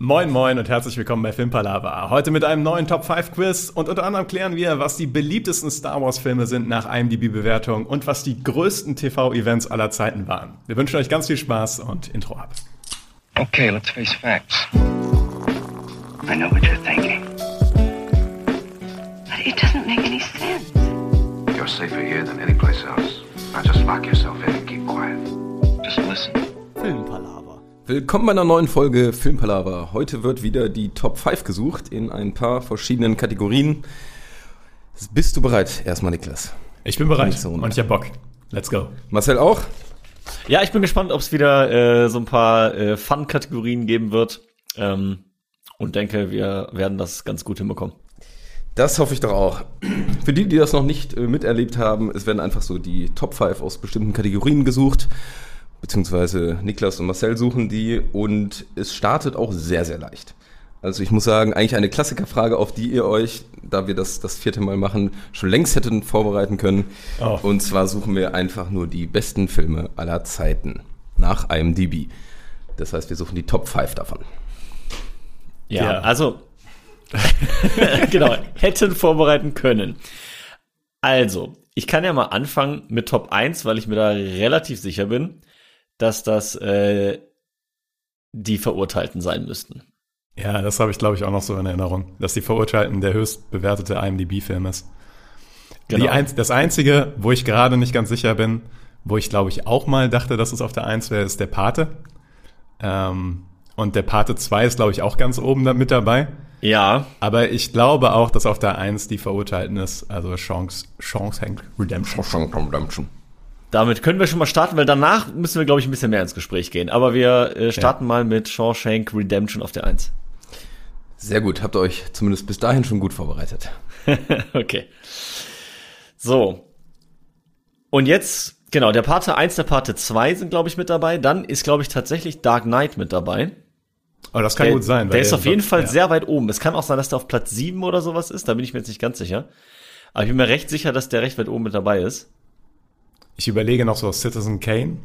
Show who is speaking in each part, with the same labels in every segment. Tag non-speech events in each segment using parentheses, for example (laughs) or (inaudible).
Speaker 1: Moin Moin und herzlich willkommen bei Filmpalava. Heute mit einem neuen Top 5 Quiz und unter anderem klären wir, was die beliebtesten Star Wars Filme sind nach IMDb-Bewertung und was die größten TV-Events aller Zeiten waren. Wir wünschen euch ganz viel Spaß und Intro ab.
Speaker 2: Okay, let's face facts. I know what you're thinking.
Speaker 3: But it doesn't make any sense.
Speaker 4: You're safer here than any place else. Now just lock yourself in and keep quiet.
Speaker 2: Just listen.
Speaker 5: Filmpalava. Willkommen bei einer neuen Folge Filmpalava. Heute wird wieder die Top 5 gesucht in ein paar verschiedenen Kategorien. Bist du bereit? Erstmal Niklas.
Speaker 1: Ich bin bereit
Speaker 5: So,
Speaker 1: und ich hab Bock. Let's go.
Speaker 5: Marcel auch?
Speaker 6: Ja, ich bin gespannt, ob es wieder äh, so ein paar äh, Fun-Kategorien geben wird. Ähm, und denke, wir werden das ganz gut hinbekommen.
Speaker 5: Das hoffe ich doch auch. Für die, die das noch nicht äh, miterlebt haben, es werden einfach so die Top 5 aus bestimmten Kategorien gesucht. Beziehungsweise Niklas und Marcel suchen die und es startet auch sehr, sehr leicht. Also ich muss sagen, eigentlich eine Klassikerfrage, auf die ihr euch, da wir das das vierte Mal machen, schon längst hätten vorbereiten können.
Speaker 1: Oh.
Speaker 5: Und zwar suchen wir einfach nur die besten Filme aller Zeiten nach IMDb. Das heißt, wir suchen die Top 5 davon.
Speaker 6: Ja,
Speaker 1: Ja.
Speaker 6: also (laughs) genau, hätten vorbereiten können. Also, ich kann ja mal anfangen mit Top 1, weil ich mir da relativ sicher bin, dass das äh, die Verurteilten sein müssten.
Speaker 1: Ja, das habe ich glaube ich auch noch so in Erinnerung, dass die Verurteilten der höchst bewertete IMDb-Film ist.
Speaker 6: Genau.
Speaker 1: Die einz das Einzige, wo ich gerade nicht ganz sicher bin, wo ich glaube ich auch mal dachte, dass es auf der 1 wäre, ist der Pate. Ähm, und der Pate 2 ist glaube ich auch ganz oben da mit dabei.
Speaker 6: Ja,
Speaker 1: Aber ich glaube auch, dass auf der 1 die Verurteilten ist, also Chance, Chance Hank Redemption.
Speaker 6: Damit können wir schon mal starten, weil danach müssen wir, glaube ich, ein bisschen mehr ins Gespräch gehen. Aber wir äh, starten mal mit Shawshank Redemption auf der 1.
Speaker 5: Sehr gut, habt ihr euch zumindest bis dahin schon gut vorbereitet. (laughs)
Speaker 6: okay. So. Und jetzt, genau, der Parte 1, der Parte 2 sind, glaube ich, mit dabei. Dann ist, glaube ich, tatsächlich Dark Knight mit dabei.
Speaker 1: Oh, das kann
Speaker 6: der,
Speaker 1: gut sein.
Speaker 6: Der ist auf jeden Fall
Speaker 1: ja.
Speaker 6: sehr weit oben. Es kann auch sein, dass der auf Platz 7 oder sowas ist. Da bin ich mir jetzt nicht ganz sicher. Aber ich bin mir recht sicher, dass der recht weit oben mit dabei ist.
Speaker 1: Ich überlege noch so Citizen Kane.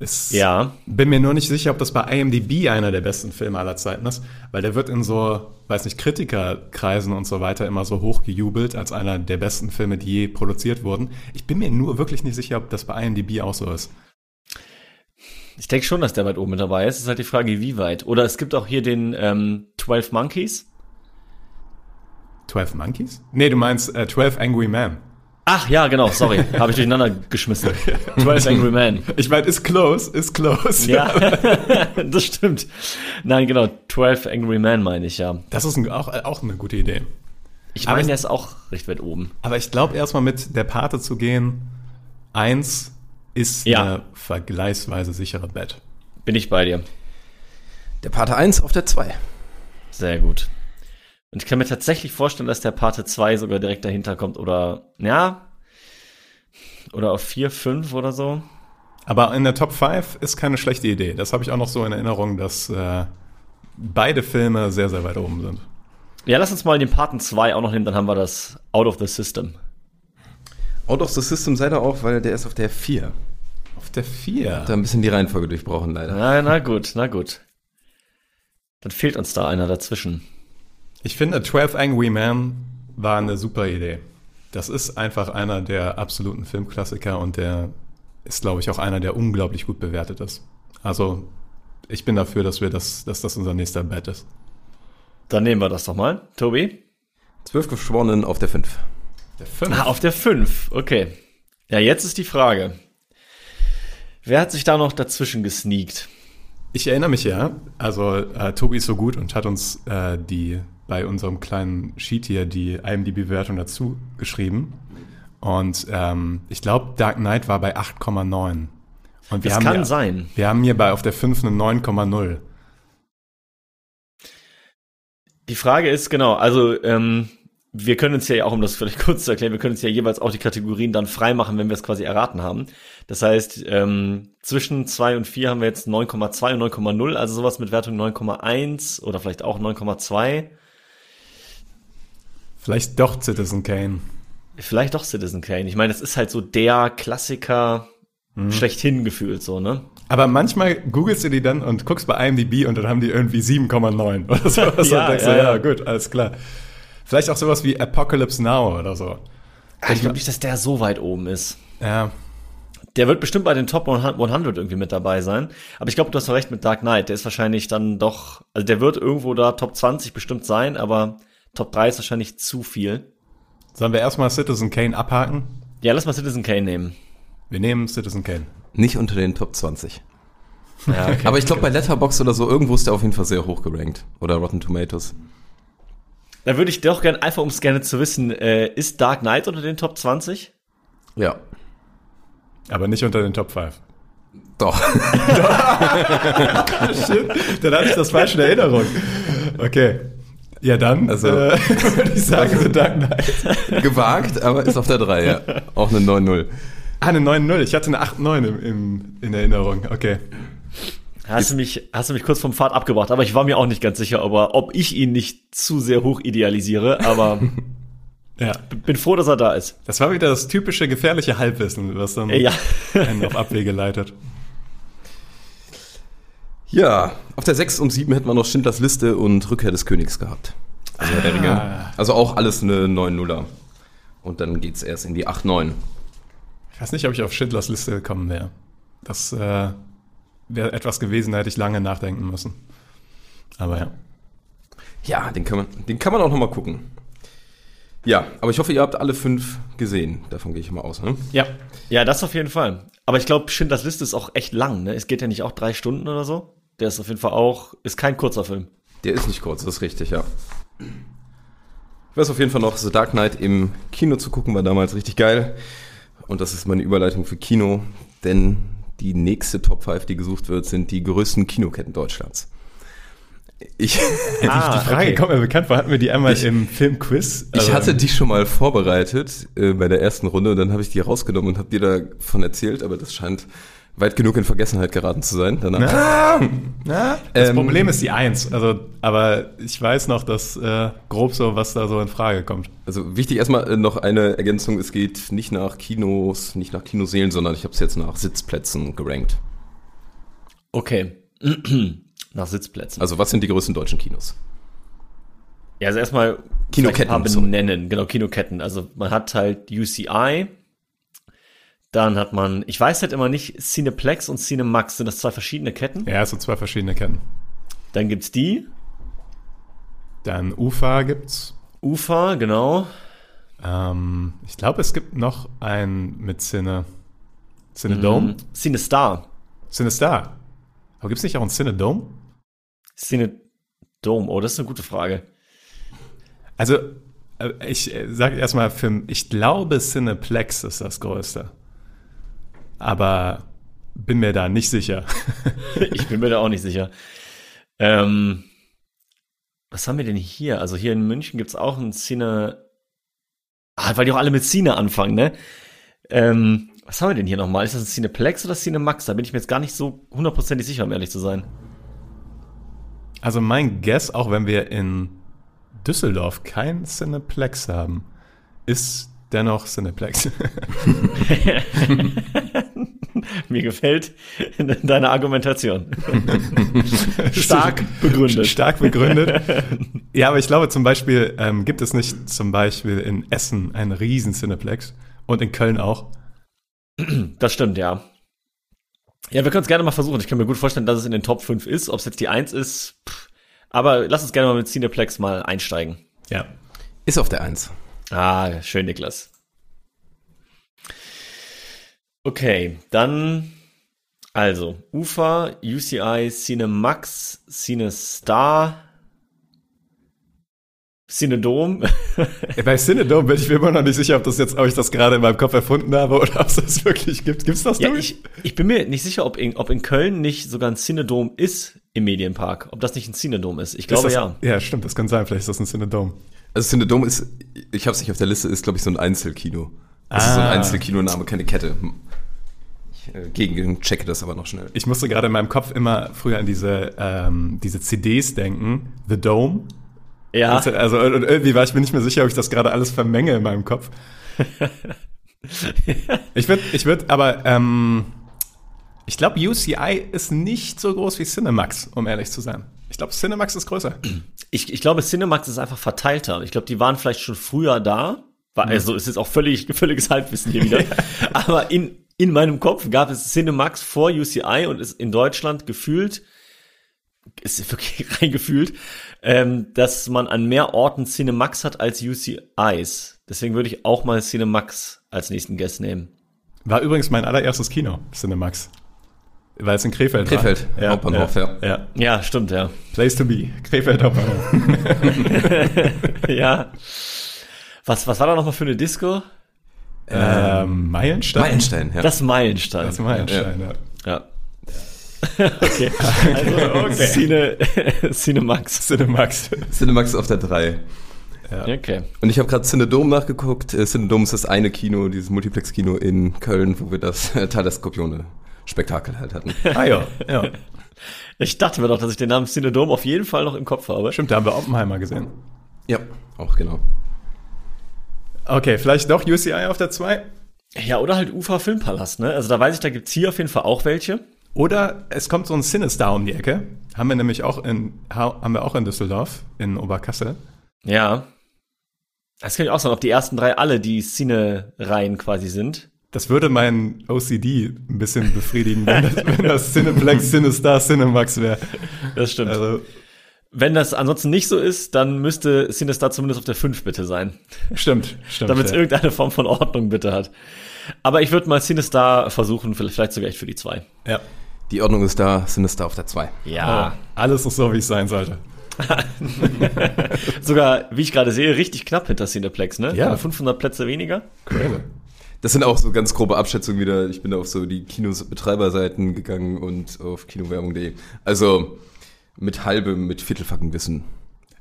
Speaker 1: Ist,
Speaker 6: Ja.
Speaker 1: Bin mir nur nicht sicher, ob das bei IMDb einer der besten Filme aller Zeiten ist, weil der wird in so, weiß nicht, Kritikerkreisen und so weiter immer so hochgejubelt als einer der besten Filme, die je produziert wurden. Ich bin mir nur wirklich nicht sicher, ob das bei IMDb auch so ist.
Speaker 6: Ich denke schon, dass der weit oben mit dabei ist. Es ist halt die Frage, wie weit. Oder es gibt auch hier den ähm, 12 Monkeys.
Speaker 1: 12 Monkeys? Nee, du meinst äh, 12 Angry Men.
Speaker 6: Ach ja, genau, sorry. (laughs) Habe ich durcheinander geschmissen. 12 Angry Men.
Speaker 1: Ich meine, ist close, ist close.
Speaker 6: Ja, (laughs) (laughs) das stimmt. Nein, genau, 12 Angry Men meine ich ja.
Speaker 1: Das ist ein, auch, auch eine gute Idee.
Speaker 6: Ich
Speaker 1: Aber
Speaker 6: meine, der ist auch recht weit oben.
Speaker 1: Aber ich glaube, erstmal mit der Pate zu gehen, eins ist
Speaker 6: Ja.
Speaker 1: eine vergleichsweise sichere Bet.
Speaker 6: Bin ich bei dir.
Speaker 5: Der Pate 1 auf der 2.
Speaker 6: Sehr gut. Und ich kann mir tatsächlich vorstellen, dass der Parte 2 sogar direkt dahinter kommt oder, ja, oder auf 4, 5 oder so.
Speaker 1: Aber in der Top 5 ist keine schlechte Idee. Das habe ich auch noch so in Erinnerung, dass äh, beide Filme sehr, sehr weit oben sind.
Speaker 6: Ja, lass uns mal den Paten 2 auch noch nehmen, dann haben wir das out of the system.
Speaker 5: Out of the System seid ihr auch, weil der ist auf der 4.
Speaker 1: Auf der 4.
Speaker 5: Da ein bisschen die Reihenfolge durchbrochen, leider.
Speaker 6: Na, na gut, na gut. Dann fehlt uns da einer dazwischen.
Speaker 1: Ich finde, 12 Angry Men war eine super Idee. Das ist einfach einer der absoluten Filmklassiker und der ist, glaube ich, auch einer, der unglaublich gut bewertet ist. Also, ich bin dafür, dass wir das, dass das unser nächster Bet ist.
Speaker 6: Dann nehmen wir das doch mal. Tobi?
Speaker 5: 12 Geschworenen auf der 5.
Speaker 1: Der 5.
Speaker 6: Ah, auf der 5. Okay. Ja, jetzt ist die Frage. Wer hat sich da noch dazwischen gesneakt?
Speaker 1: Ich erinnere mich ja, also äh, Tobi ist so gut und hat uns äh, die bei unserem kleinen Sheet hier die IMDb-Bewertung dazu geschrieben. Und ähm, ich glaube, Dark Knight war bei 8,9. Und wir
Speaker 6: Das
Speaker 1: haben
Speaker 6: kann
Speaker 1: hier,
Speaker 6: sein.
Speaker 1: Wir haben hier bei auf der 5 eine 9,0.
Speaker 6: Die Frage ist, genau, also ähm, wir können uns ja auch, um das vielleicht (laughs) kurz zu erklären, wir können uns ja jeweils auch die Kategorien dann freimachen, wenn wir es quasi erraten haben. Das heißt, ähm, zwischen 2 und 4 haben wir jetzt 9,2 und 9,0, also sowas mit Wertung 9,1 oder vielleicht auch 9,2.
Speaker 1: Vielleicht doch Citizen Kane.
Speaker 6: Vielleicht doch Citizen Kane. Ich meine, das ist halt so der Klassiker schlechthin gefühlt, so, ne?
Speaker 1: Aber manchmal googelst du die dann und guckst bei IMDb und dann haben die irgendwie 7,9 (laughs) oder sowas.
Speaker 6: Ja,
Speaker 1: und denkst
Speaker 6: ja,
Speaker 1: ja,
Speaker 6: ja.
Speaker 1: gut, alles klar. Vielleicht auch sowas wie Apocalypse Now oder so.
Speaker 6: Ah, Ich glaube nicht, dass der so weit oben ist.
Speaker 1: Ja,
Speaker 6: Der wird bestimmt bei den Top 100 irgendwie mit dabei sein. Aber ich glaube, du hast recht mit Dark Knight. Der ist wahrscheinlich dann doch, also der wird irgendwo da Top 20 bestimmt sein, aber Top 3 ist wahrscheinlich zu viel.
Speaker 1: sollen wir erstmal Citizen Kane abhaken?
Speaker 6: Ja, lass mal Citizen Kane nehmen.
Speaker 1: Wir nehmen Citizen Kane.
Speaker 5: Nicht unter den Top 20.
Speaker 6: Ja, okay.
Speaker 5: Aber ich glaube, bei Letterboxd oder so, irgendwo ist der auf jeden Fall sehr hoch gerankt. Oder Rotten Tomatoes.
Speaker 6: Da würde ich doch gerne, einfach um es gerne zu wissen, äh, ist Dark Knight unter den Top 20?
Speaker 5: Ja.
Speaker 1: Aber nicht unter den Top 5.
Speaker 5: Doch. (laughs)
Speaker 1: Dann hatte ich das falsch in Erinnerung. Okay. Ja, dann
Speaker 5: Also-
Speaker 1: äh, (laughs) würde ich sagen, The Dark Knight.
Speaker 5: Gewagt, aber ist auf der 3, ja. Auch eine 9-0.
Speaker 1: Ah, eine 9-0. Ich hatte eine 8-9 im, im, in Erinnerung. Okay.
Speaker 6: Hast du mich, hast du mich kurz vom Pfad abgebracht, aber ich war mir auch nicht ganz sicher, aber ob ich ihn nicht zu sehr hoch idealisiere, aber (laughs)
Speaker 1: Ja.
Speaker 6: bin froh, dass er da ist.
Speaker 1: Das war wieder das typische gefährliche Halbwissen, was dann
Speaker 6: Ja.
Speaker 1: einen auf Abwege leitet.
Speaker 5: Ja, auf der 6 und 7 hätten wir noch Schindlers Liste und Rückkehr des Königs gehabt. Also, der Ringe. also auch alles eine 9-0er. Und dann geht's erst in die 8-9.
Speaker 1: Ich weiß nicht, ob ich auf Schindlers Liste gekommen wäre. Das äh, wäre etwas gewesen, da hätte ich lange nachdenken müssen. Aber ja.
Speaker 5: Ja, den kann man, den kann man auch nochmal gucken. Ja, aber ich hoffe, ihr habt alle fünf gesehen. Davon gehe ich mal aus. Ne?
Speaker 1: Ja.
Speaker 6: Ja, das auf jeden Fall. Aber ich glaube, Schindlers Liste ist auch echt lang, ne? Es geht ja nicht auch drei Stunden oder so. Der ist auf jeden Fall auch, ist kein kurzer Film.
Speaker 5: Der ist nicht kurz, das ist richtig, ja. Ich weiß auf jeden Fall noch, The Dark Knight im Kino zu gucken war damals richtig geil. Und das ist meine Überleitung für Kino, denn die nächste Top 5, die gesucht wird, sind die größten Kinoketten Deutschlands. Ich, (laughs)
Speaker 6: Ah,
Speaker 1: Die Frage
Speaker 6: okay.
Speaker 1: kommt mir bekannt vor, hatten wir die einmal im Filmquiz?
Speaker 5: ich
Speaker 1: Also,
Speaker 5: hatte die schon mal vorbereitet äh, bei der ersten Runde und dann habe ich die rausgenommen und habe dir davon erzählt, aber das scheint weit genug in Vergessenheit geraten zu sein. Danach.
Speaker 1: Na, (laughs) na, das
Speaker 5: Ähm,
Speaker 1: Problem ist die Eins. Also, aber ich weiß noch, dass äh, grob so, was da so in Frage kommt.
Speaker 5: Also wichtig erstmal äh, noch eine Ergänzung, es geht nicht nach Kinos, nicht nach Kinoseelen, sondern ich habe es jetzt nach Sitzplätzen gerankt.
Speaker 6: Okay. (clears throat) Nach Sitzplätzen.
Speaker 5: Also was sind die größten deutschen Kinos?
Speaker 6: Ja, also erstmal
Speaker 5: Kinoketten,
Speaker 6: ein paar benennen. Genau, Kinoketten. Also man hat halt UCI, dann hat man, ich weiß halt immer nicht, Cineplex und Cinemax, sind das zwei verschiedene Ketten?
Speaker 1: Ja, es sind zwei verschiedene Ketten.
Speaker 6: Dann gibt's die,
Speaker 1: Dann UFA gibt's.
Speaker 6: UFA, genau.
Speaker 1: Ähm, ich glaube, es gibt noch ein mit Cine. Cinedome?
Speaker 6: Mhm. Cinestar.
Speaker 1: Cinestar. Aber gibt's nicht auch ein Cinedome?
Speaker 6: Cinedome, oh, das ist eine gute Frage.
Speaker 1: Also, äh, ich sage erstmal, ich glaube, Cineplex ist das größte. Aber bin mir da nicht sicher. (laughs)
Speaker 6: Ich bin mir da auch nicht sicher. Ähm, was haben wir denn hier? Also hier in München gibt's auch ein Cine. Ah, weil die auch alle mit Cine anfangen, ne? Ähm, was haben wir denn hier nochmal? Ist das ein Cineplex oder Cinemax? Da bin ich mir jetzt gar nicht so hundertprozentig sicher, um ehrlich zu sein.
Speaker 1: Also mein Guess, auch wenn wir in Düsseldorf kein Cineplex haben, ist dennoch Cineplex. (laughs) (laughs) (laughs)
Speaker 6: Mir gefällt deine Argumentation. (laughs) Stark begründet.
Speaker 1: Stark begründet. (laughs) ja, aber ich glaube zum Beispiel, ähm, gibt es nicht zum Beispiel in Essen einen riesen Cineplex und in Köln auch.
Speaker 6: Das stimmt, ja. Ja, wir können es gerne mal versuchen. Ich kann mir gut vorstellen, dass es in den Top 5 ist. Ob es jetzt die 1 ist, pff. aber lass uns gerne mal mit Cineplex mal einsteigen.
Speaker 1: Ja.
Speaker 5: Ist auf der 1.
Speaker 6: Ah, schön, Niklas. Okay, dann also UFA, UCI, Cinemax, Cinestar, Cinedom.
Speaker 1: Bei Cinedome bin ich mir immer noch nicht sicher, ob das jetzt, ob ich das gerade in meinem Kopf erfunden habe oder ob es das wirklich gibt. Gibt's das
Speaker 6: ja,
Speaker 1: durch?
Speaker 6: ich, ich bin mir nicht sicher, ob in, ob in Köln nicht sogar ein Cinedom ist im Medienpark. Ob das nicht ein Cinedom ist. Ich
Speaker 1: Ist
Speaker 6: glaube
Speaker 1: das,
Speaker 6: ja.
Speaker 1: Ja, stimmt, das kann sein. Vielleicht ist das ein Cinedome.
Speaker 5: Also Cinedome ist, ich habe es nicht auf der Liste, ist glaube ich so ein Einzelkino. Das ist so ein
Speaker 1: Ah.
Speaker 5: Einzelkinoname, keine Kette. Ich äh, gegen checke das aber noch schnell.
Speaker 1: Ich musste gerade in meinem Kopf immer früher an diese, ähm, diese CDs denken. The Dome.
Speaker 6: Ja,
Speaker 1: Also und irgendwie war ich mir nicht mehr sicher, ob ich das gerade alles vermenge in meinem Kopf. (laughs) ich würde, ich würd, aber ähm, Ich glaube, UCI ist nicht so groß wie Cinemax, um ehrlich zu sein. Ich glaube, Cinemax ist größer.
Speaker 6: Ich, ich glaube, Cinemax ist einfach verteilter. Ich glaube, die waren vielleicht schon früher da. War, also ist jetzt auch völlig, völliges Halbwissen hier wieder. (laughs) Aber in, in meinem Kopf gab es Cinemax vor UCI und ist in Deutschland gefühlt, ist wirklich (laughs) reingefühlt, ähm, dass man an mehr Orten Cinemax hat als UCIs. Deswegen würde ich auch mal Cinemax als nächsten Guest nehmen.
Speaker 1: War übrigens mein allererstes Kino, Cinemax. Weil es in Krefeld,
Speaker 5: Krefeld,
Speaker 1: war.
Speaker 5: Hauptbahnhof,
Speaker 1: ja. ja.
Speaker 6: Ja, stimmt, ja.
Speaker 1: Place to be. Krefeld Hauptbahnhof. (laughs)
Speaker 6: ja. Was, was war da nochmal für eine Disco?
Speaker 1: Ähm, Meilenstein?
Speaker 5: Meilenstein, ja.
Speaker 6: Das Meilenstein.
Speaker 1: Das ist Meilenstein, ja.
Speaker 6: Ja. (laughs) okay. Also, (laughs) okay. Cine, (laughs) Cinemax.
Speaker 1: Cinemax.
Speaker 5: Cinemax auf der 3.
Speaker 6: Okay.
Speaker 5: Und ich habe gerade Cinedom nachgeguckt. Äh, Cinedom ist das eine Kino, dieses Multiplex-Kino in Köln, wo wir das Tal der Skorpione-Spektakel halt hatten.
Speaker 1: Ah ja, ja.
Speaker 6: Ich dachte mir doch, dass ich den Namen Cinedom auf jeden Fall noch im Kopf habe.
Speaker 1: Stimmt, da haben wir Oppenheimer gesehen.
Speaker 5: Ja, auch genau.
Speaker 1: Okay, vielleicht doch UCI auf der 2?
Speaker 6: Ja, oder halt Ufa Filmpalast, ne? Also da weiß ich, da gibt's hier auf jeden Fall auch welche.
Speaker 1: Oder es kommt so ein Cinestar um die Ecke. Haben wir nämlich auch in, haben wir auch in Düsseldorf, in Oberkassel.
Speaker 6: Ja. Das kann ich auch sagen, ob die ersten drei alle die Cine-Reihen quasi sind.
Speaker 1: Das würde mein OCD ein bisschen befriedigen, wenn das, wenn das Cineplex, Cinestar, Cinemax wäre.
Speaker 6: Das stimmt.
Speaker 1: Also,
Speaker 6: Wenn das ansonsten nicht so ist, dann müsste Cinestar zumindest auf der 5 bitte sein.
Speaker 1: stimmt, stimmt.
Speaker 6: Damit es
Speaker 1: ja.
Speaker 6: irgendeine Form von Ordnung bitte hat. Aber ich würde mal Cinestar versuchen, vielleicht sogar echt für die 2.
Speaker 1: ja.
Speaker 5: Die Ordnung ist da, Sinister auf der 2.
Speaker 6: Ja.
Speaker 1: Oh, alles ist so, wie es sein sollte. (laughs)
Speaker 6: Sogar, wie ich gerade sehe, richtig knapp hinter Cineplex, ne?
Speaker 1: Ja.
Speaker 6: Aber 500 Plätze weniger.
Speaker 1: Crazy.
Speaker 5: Das sind auch so ganz grobe Abschätzungen wieder. Ich bin da auf so die Kinos-Betreiberseiten gegangen und auf kinowerbung.de. Also mit halbem, mit Viertelfacken Wissen.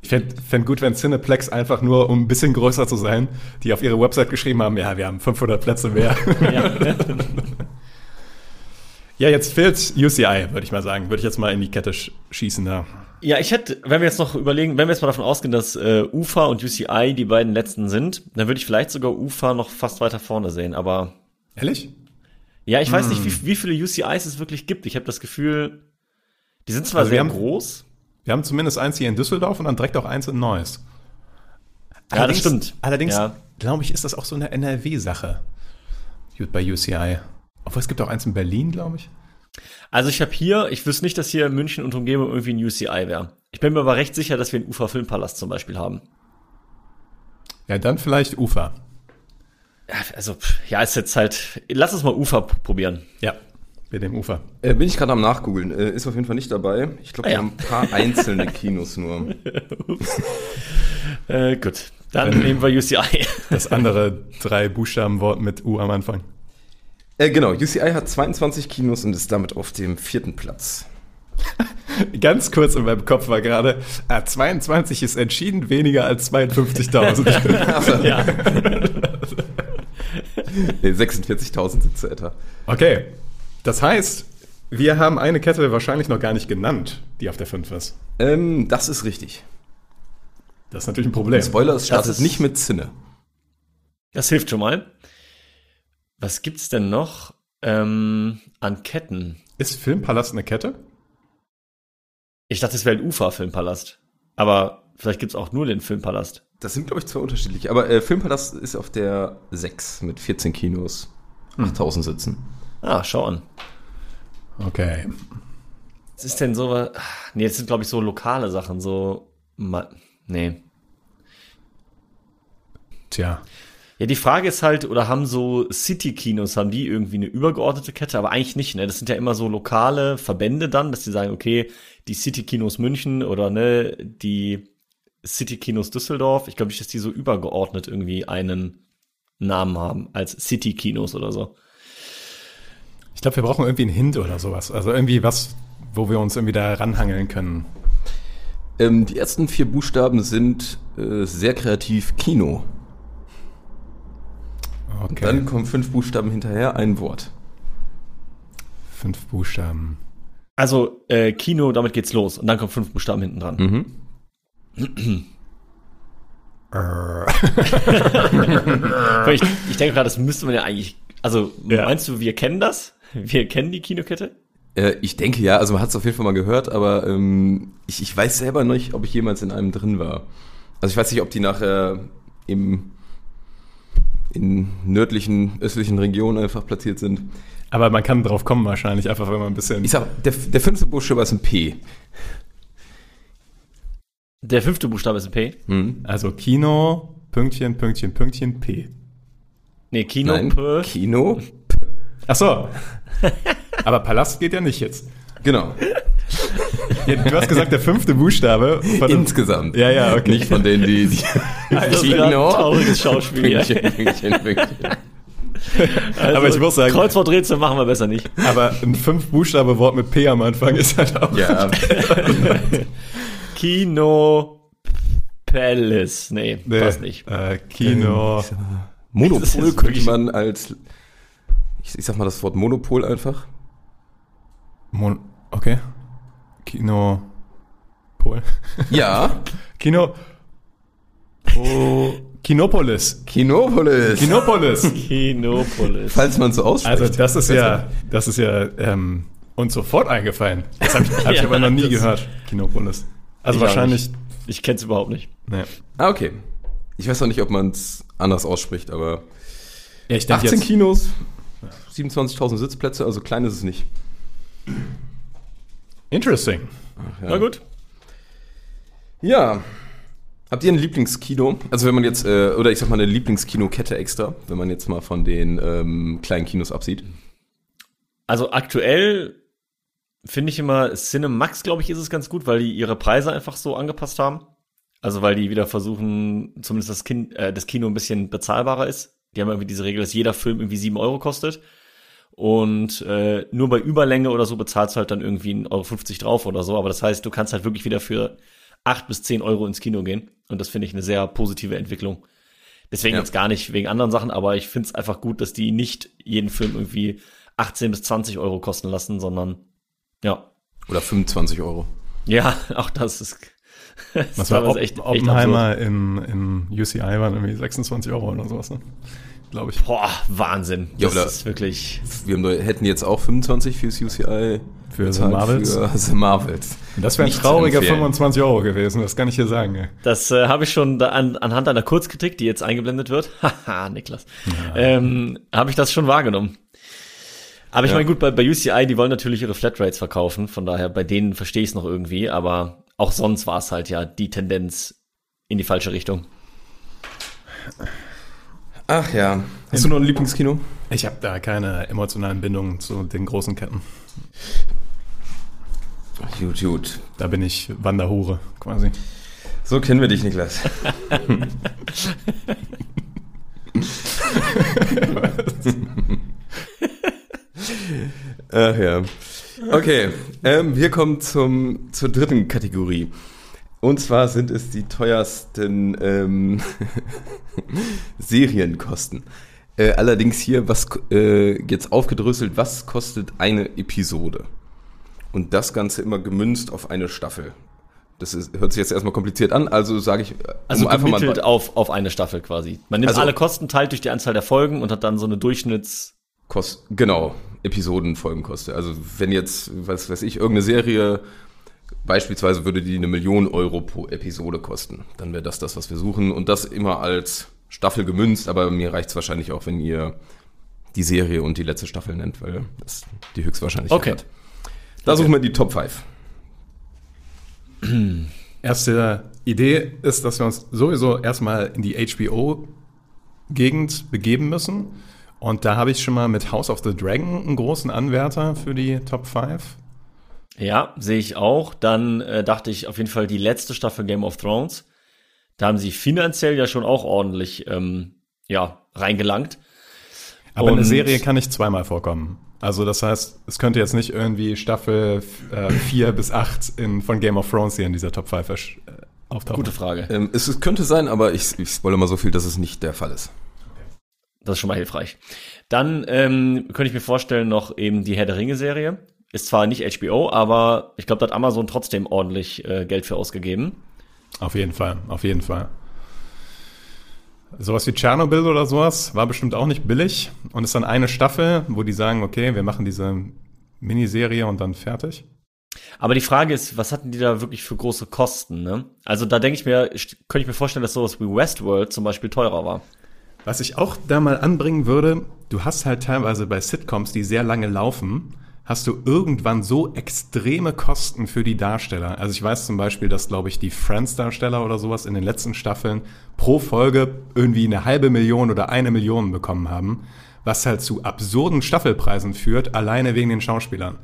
Speaker 1: Ich fände fänd gut, wenn Cineplex einfach nur, um ein bisschen größer zu sein, die auf ihre Website geschrieben haben, ja, wir haben 500 Plätze mehr.
Speaker 6: Ja. (laughs)
Speaker 1: ja, jetzt fehlt UCI, würde ich mal sagen. Würde ich jetzt mal in die Kette sch schießen da.
Speaker 6: ja, ich hätte, wenn wir jetzt noch überlegen, wenn wir jetzt mal davon ausgehen, dass äh, UFA und UCI die beiden letzten sind, dann würde ich vielleicht sogar UFA noch fast weiter vorne sehen. Aber
Speaker 1: Ehrlich?
Speaker 6: ja, ich weiß nicht, wie, wie viele UCIs es wirklich gibt. Ich habe das Gefühl, die sind zwar
Speaker 1: Also wir
Speaker 6: sehr
Speaker 1: haben-
Speaker 6: groß.
Speaker 1: Wir haben zumindest eins hier in Düsseldorf und dann direkt auch eins in Neuss.
Speaker 6: Ja, das stimmt.
Speaker 1: Allerdings,
Speaker 6: Ja.
Speaker 1: glaube ich, ist das auch so eine NRW-Sache bei UCI. Obwohl es gibt auch eins in Berlin, glaube ich.
Speaker 6: Also ich habe hier, ich wüsste nicht, dass hier in München und Umgebung irgendwie ein UCI wäre. Ich bin mir aber recht sicher, dass wir einen Ufa Filmpalast zum Beispiel haben.
Speaker 1: Ja, dann vielleicht Ufa.
Speaker 6: Ja, also, ja, ist jetzt halt, lass uns mal Ufa p- probieren.
Speaker 1: Ja, mit dem Ufer.
Speaker 5: Äh, bin ich gerade am Nachgoogeln. Äh, ist auf jeden Fall nicht dabei. Ich glaube,
Speaker 6: Ah,
Speaker 5: wir
Speaker 6: ja.
Speaker 5: haben ein paar (laughs) einzelne Kinos nur.
Speaker 6: Äh, gut, dann nehmen wir UCI.
Speaker 1: Das andere drei Buchstabenwort mit U am Anfang.
Speaker 5: Äh, genau, UCI hat 22 Kinos und ist damit auf dem vierten Platz. (laughs)
Speaker 1: Ganz kurz in meinem Kopf war gerade, ah, 22 ist entschieden weniger als 52.000. (laughs)
Speaker 6: ja.
Speaker 5: Nee, 46.000 Sitze etwa.
Speaker 1: okay, das heißt, wir haben eine Kette wahrscheinlich noch gar nicht genannt, die auf der 5 ist.
Speaker 5: Ähm, das ist richtig.
Speaker 1: Das ist natürlich ein Problem.
Speaker 5: Spoiler, es startet
Speaker 6: ist-
Speaker 5: nicht mit Zinne.
Speaker 6: Das hilft schon mal. Was gibt's denn noch ähm, an Ketten?
Speaker 1: Ist Filmpalast eine Kette?
Speaker 6: Ich dachte, es wäre ein Ufa-Filmpalast. Aber vielleicht gibt's auch nur den Filmpalast.
Speaker 5: Das sind, glaube ich, zwei unterschiedliche. Aber äh, Filmpalast ist auf der 6 mit 14 Kinos. 8000 Sitzen.
Speaker 6: Ah, schau an.
Speaker 1: Okay.
Speaker 6: Was ist denn so was? Nee, jetzt sind, glaube ich, so lokale Sachen, so. Nee.
Speaker 1: Tja.
Speaker 6: Ja, die Frage ist halt, oder haben so City-Kinos, haben die irgendwie eine übergeordnete Kette? Aber eigentlich nicht, ne? Das sind ja immer so lokale Verbände dann, dass die sagen, okay, die City-Kinos München oder ne, die City-Kinos Düsseldorf. Ich glaube nicht, dass die so übergeordnet irgendwie einen Namen haben, als City-Kinos oder so.
Speaker 1: Ich glaube, wir brauchen irgendwie einen Hint oder sowas. Also irgendwie was, wo wir uns irgendwie da ranhangeln können.
Speaker 5: Ähm, die ersten vier Buchstaben sind äh, sehr kreativ Kino.
Speaker 1: Okay.
Speaker 5: Dann kommen fünf Buchstaben hinterher, ein Wort.
Speaker 1: Fünf Buchstaben.
Speaker 6: Also, äh, Kino, damit geht's los. Und dann kommen fünf Buchstaben hinten dran.
Speaker 5: Mhm. (laughs)
Speaker 6: Weil Ich, ich denke gerade, das müsste man ja eigentlich. Also,
Speaker 1: Ja.
Speaker 6: meinst du, wir kennen das? (laughs) Wir kennen die Kinokette?
Speaker 5: Äh, ich denke ja, also man hat es auf jeden Fall mal gehört, aber ähm, ich, ich weiß selber nicht, ob ich jemals in einem drin war. Also ich weiß nicht, ob die nachher im in nördlichen, östlichen Regionen einfach platziert sind.
Speaker 1: Aber man kann drauf kommen wahrscheinlich, einfach wenn man ein bisschen...
Speaker 5: Ich sag, der, der fünfte Buchstabe ist ein P.
Speaker 6: Der fünfte Buchstabe ist ein P.
Speaker 5: Hm?
Speaker 1: Also Kino, Pünktchen, Pünktchen, Pünktchen, P.
Speaker 6: Nee, Kino,
Speaker 5: Nein,
Speaker 6: P.
Speaker 5: Kino.
Speaker 1: Ach so. Aber Palast geht ja nicht jetzt.
Speaker 5: Genau.
Speaker 1: Ja, du hast gesagt, der fünfte Buchstabe. Von dem-
Speaker 5: Insgesamt.
Speaker 1: Ja, ja, okay.
Speaker 5: Nicht von denen, die... die
Speaker 6: Das ist ein trauriges Schauspiel.
Speaker 5: Pünktchen, Pünktchen, Pünktchen.
Speaker 6: Also,
Speaker 1: Aber ich muss sagen-
Speaker 6: Kreuzworträtsel machen wir besser nicht.
Speaker 1: Aber ein Fünf-Buchstabe-Wort mit P am Anfang ist halt auch.
Speaker 5: Ja,
Speaker 6: Kino Palace. Nee,
Speaker 1: Nee,
Speaker 6: passt nicht.
Speaker 1: Äh, Kino.
Speaker 6: Das
Speaker 5: Monopol
Speaker 6: ist
Speaker 5: könnte man als... Ich, ich sag mal das Wort Monopol einfach.
Speaker 1: Mon okay. (laughs) Kino. Pol.
Speaker 5: Ja.
Speaker 1: Kino. Oh, Kinopolis.
Speaker 5: Kinopolis.
Speaker 1: Kinopolis. (laughs)
Speaker 6: Kinopolis.
Speaker 5: Falls man so ausspricht.
Speaker 1: Also das ist ja, das ist ja ähm, uns sofort eingefallen. Das habe ich, hab ich (laughs)
Speaker 6: Ja,
Speaker 1: aber noch nie gehört. Kinopolis. Also
Speaker 6: Ich
Speaker 1: wahrscheinlich.
Speaker 6: Ich kenn's überhaupt nicht.
Speaker 1: Ne.
Speaker 5: Ah, okay. Ich weiß auch nicht, ob man es anders ausspricht, aber
Speaker 1: Ja, ich denke
Speaker 5: 18
Speaker 1: jetzt.
Speaker 5: Kinos, 27.000 Sitzplätze, also klein ist es nicht.
Speaker 1: Interesting.
Speaker 6: Na gut.
Speaker 5: Ja. Habt ihr ein Lieblingskino? Also wenn man jetzt, äh, oder ich sag mal eine Lieblingskinokette extra, wenn man jetzt mal von den ähm, kleinen Kinos absieht.
Speaker 6: Also aktuell finde ich immer Cinemax, glaube ich, ist es ganz gut, weil die ihre Preise einfach so angepasst haben. Also weil die wieder versuchen, zumindest das, kind, äh, das Kino ein bisschen bezahlbarer ist. Die haben irgendwie diese Regel, dass jeder Film irgendwie sieben Euro kostet. Und äh, nur bei Überlänge oder so bezahlst du halt dann irgendwie 1,50 Euro drauf oder so. Aber das heißt, du kannst halt wirklich wieder für acht bis zehn Euro ins Kino gehen. Und das finde ich eine sehr positive Entwicklung. Deswegen
Speaker 5: Ja.
Speaker 6: jetzt gar nicht wegen anderen Sachen, aber ich finde es einfach gut, dass die nicht jeden Film irgendwie 18 bis 20 Euro kosten lassen, sondern ja.
Speaker 5: Oder 25 Euro.
Speaker 6: Ja, (laughs) auch das ist. (laughs) das
Speaker 1: Was war Op
Speaker 6: echt, echt
Speaker 1: Oppenheimer im, im UCI waren irgendwie 26 Euro oder sowas, ne? Glaube ich.
Speaker 6: Boah, Wahnsinn.
Speaker 5: Ja,
Speaker 6: das
Speaker 5: oder-
Speaker 6: ist wirklich.
Speaker 5: Wir haben, hätten jetzt auch 25 fürs UCI.
Speaker 1: Für The Marvels?
Speaker 5: Für The Marvels.
Speaker 1: Das wäre ein trauriger
Speaker 5: empfehlen.
Speaker 1: 25 Euro gewesen, das kann ich dir sagen.
Speaker 6: Das äh, habe ich schon da an, anhand einer Kurzkritik, die jetzt eingeblendet wird. (laughs) Haha, Niklas. Ähm, habe ich das schon wahrgenommen. Aber ich
Speaker 5: Ja.
Speaker 6: meine, gut, bei, bei UCI, die wollen natürlich ihre Flatrates verkaufen, von daher, bei denen verstehe ich es noch irgendwie, aber auch sonst war es halt ja die Tendenz in die falsche Richtung.
Speaker 5: Ach ja. Hast du noch ein Lieblingskino?
Speaker 1: Ich habe da keine emotionalen Bindungen zu den großen Ketten.
Speaker 5: Gut, gut.
Speaker 1: Da bin ich Wanderhure quasi.
Speaker 5: So kennen wir dich, Niklas. (laughs) Ach ja. Okay, ähm, wir kommen zum, zur dritten Kategorie. Und zwar sind es die teuersten ähm, (laughs) Serienkosten. Äh, allerdings hier was äh, jetzt aufgedröselt, was kostet eine Episode? Und das Ganze immer gemünzt auf eine Staffel. Das ist, hört sich jetzt erstmal kompliziert an, also sage ich, um
Speaker 6: Also
Speaker 5: einfach mal
Speaker 6: auf, auf eine Staffel quasi. Man nimmt
Speaker 5: Also-
Speaker 6: alle Kosten, teilt durch die Anzahl der Folgen und hat dann so eine Durchschnitts...
Speaker 5: Kost, genau, Episoden, Folgenkosten. Also wenn jetzt, was weiß ich, irgendeine Serie, beispielsweise würde die eine Million Euro pro Episode kosten, dann wäre das das, was wir suchen. Und das immer als Staffel gemünzt, aber mir reicht es wahrscheinlich auch, wenn ihr die Serie und die letzte Staffel nennt, weil das die Höchstwahrscheinlichkeit
Speaker 6: Okay.
Speaker 5: hat. Da suchen wir die Top 5. (clears throat)
Speaker 1: Erste Idee ist, dass wir uns sowieso erstmal in die HBO-Gegend begeben müssen. Und da habe ich schon mal mit House of the Dragon einen großen Anwärter für die Top 5.
Speaker 6: Ja, sehe ich auch. Dann äh, dachte ich auf jeden Fall die letzte Staffel Game of Thrones. Da haben sie finanziell ja schon auch ordentlich ähm, ja, reingelangt.
Speaker 1: Aber eine
Speaker 6: Und-
Speaker 1: Serie kann nicht zweimal vorkommen. Also das heißt, es könnte jetzt nicht irgendwie Staffel 4 bis 8 in, von Game of Thrones hier in dieser Top 5 ersch- äh, auftauchen.
Speaker 6: Gute Frage.
Speaker 5: Ähm, es, es könnte sein, aber ich, ich spoilere mal so viel, dass es nicht der Fall ist.
Speaker 6: Das ist schon mal hilfreich. Dann ähm, könnte ich mir vorstellen, noch eben die Herr der Ringe-Serie. Ist zwar nicht HBO, aber ich glaube, da hat Amazon trotzdem ordentlich äh, Geld für ausgegeben.
Speaker 1: Auf jeden Fall, auf jeden Fall. Sowas wie Tschernobyl oder sowas war bestimmt auch nicht billig und ist dann eine Staffel, wo die sagen, okay, wir machen diese Miniserie und dann fertig.
Speaker 6: Aber die Frage ist, was hatten die da wirklich für große Kosten, ne? Also da denke ich mir, könnte ich mir vorstellen, dass sowas wie Westworld zum Beispiel teurer war.
Speaker 1: Was ich auch da mal anbringen würde, du hast halt teilweise bei Sitcoms, die sehr lange laufen, hast du irgendwann so extreme Kosten für die Darsteller. Also ich weiß zum Beispiel, dass, glaube ich, die Friends-Darsteller oder sowas in den letzten Staffeln pro Folge irgendwie eine halbe Million oder eine Million bekommen haben, was halt zu absurden Staffelpreisen führt, alleine wegen den Schauspielern.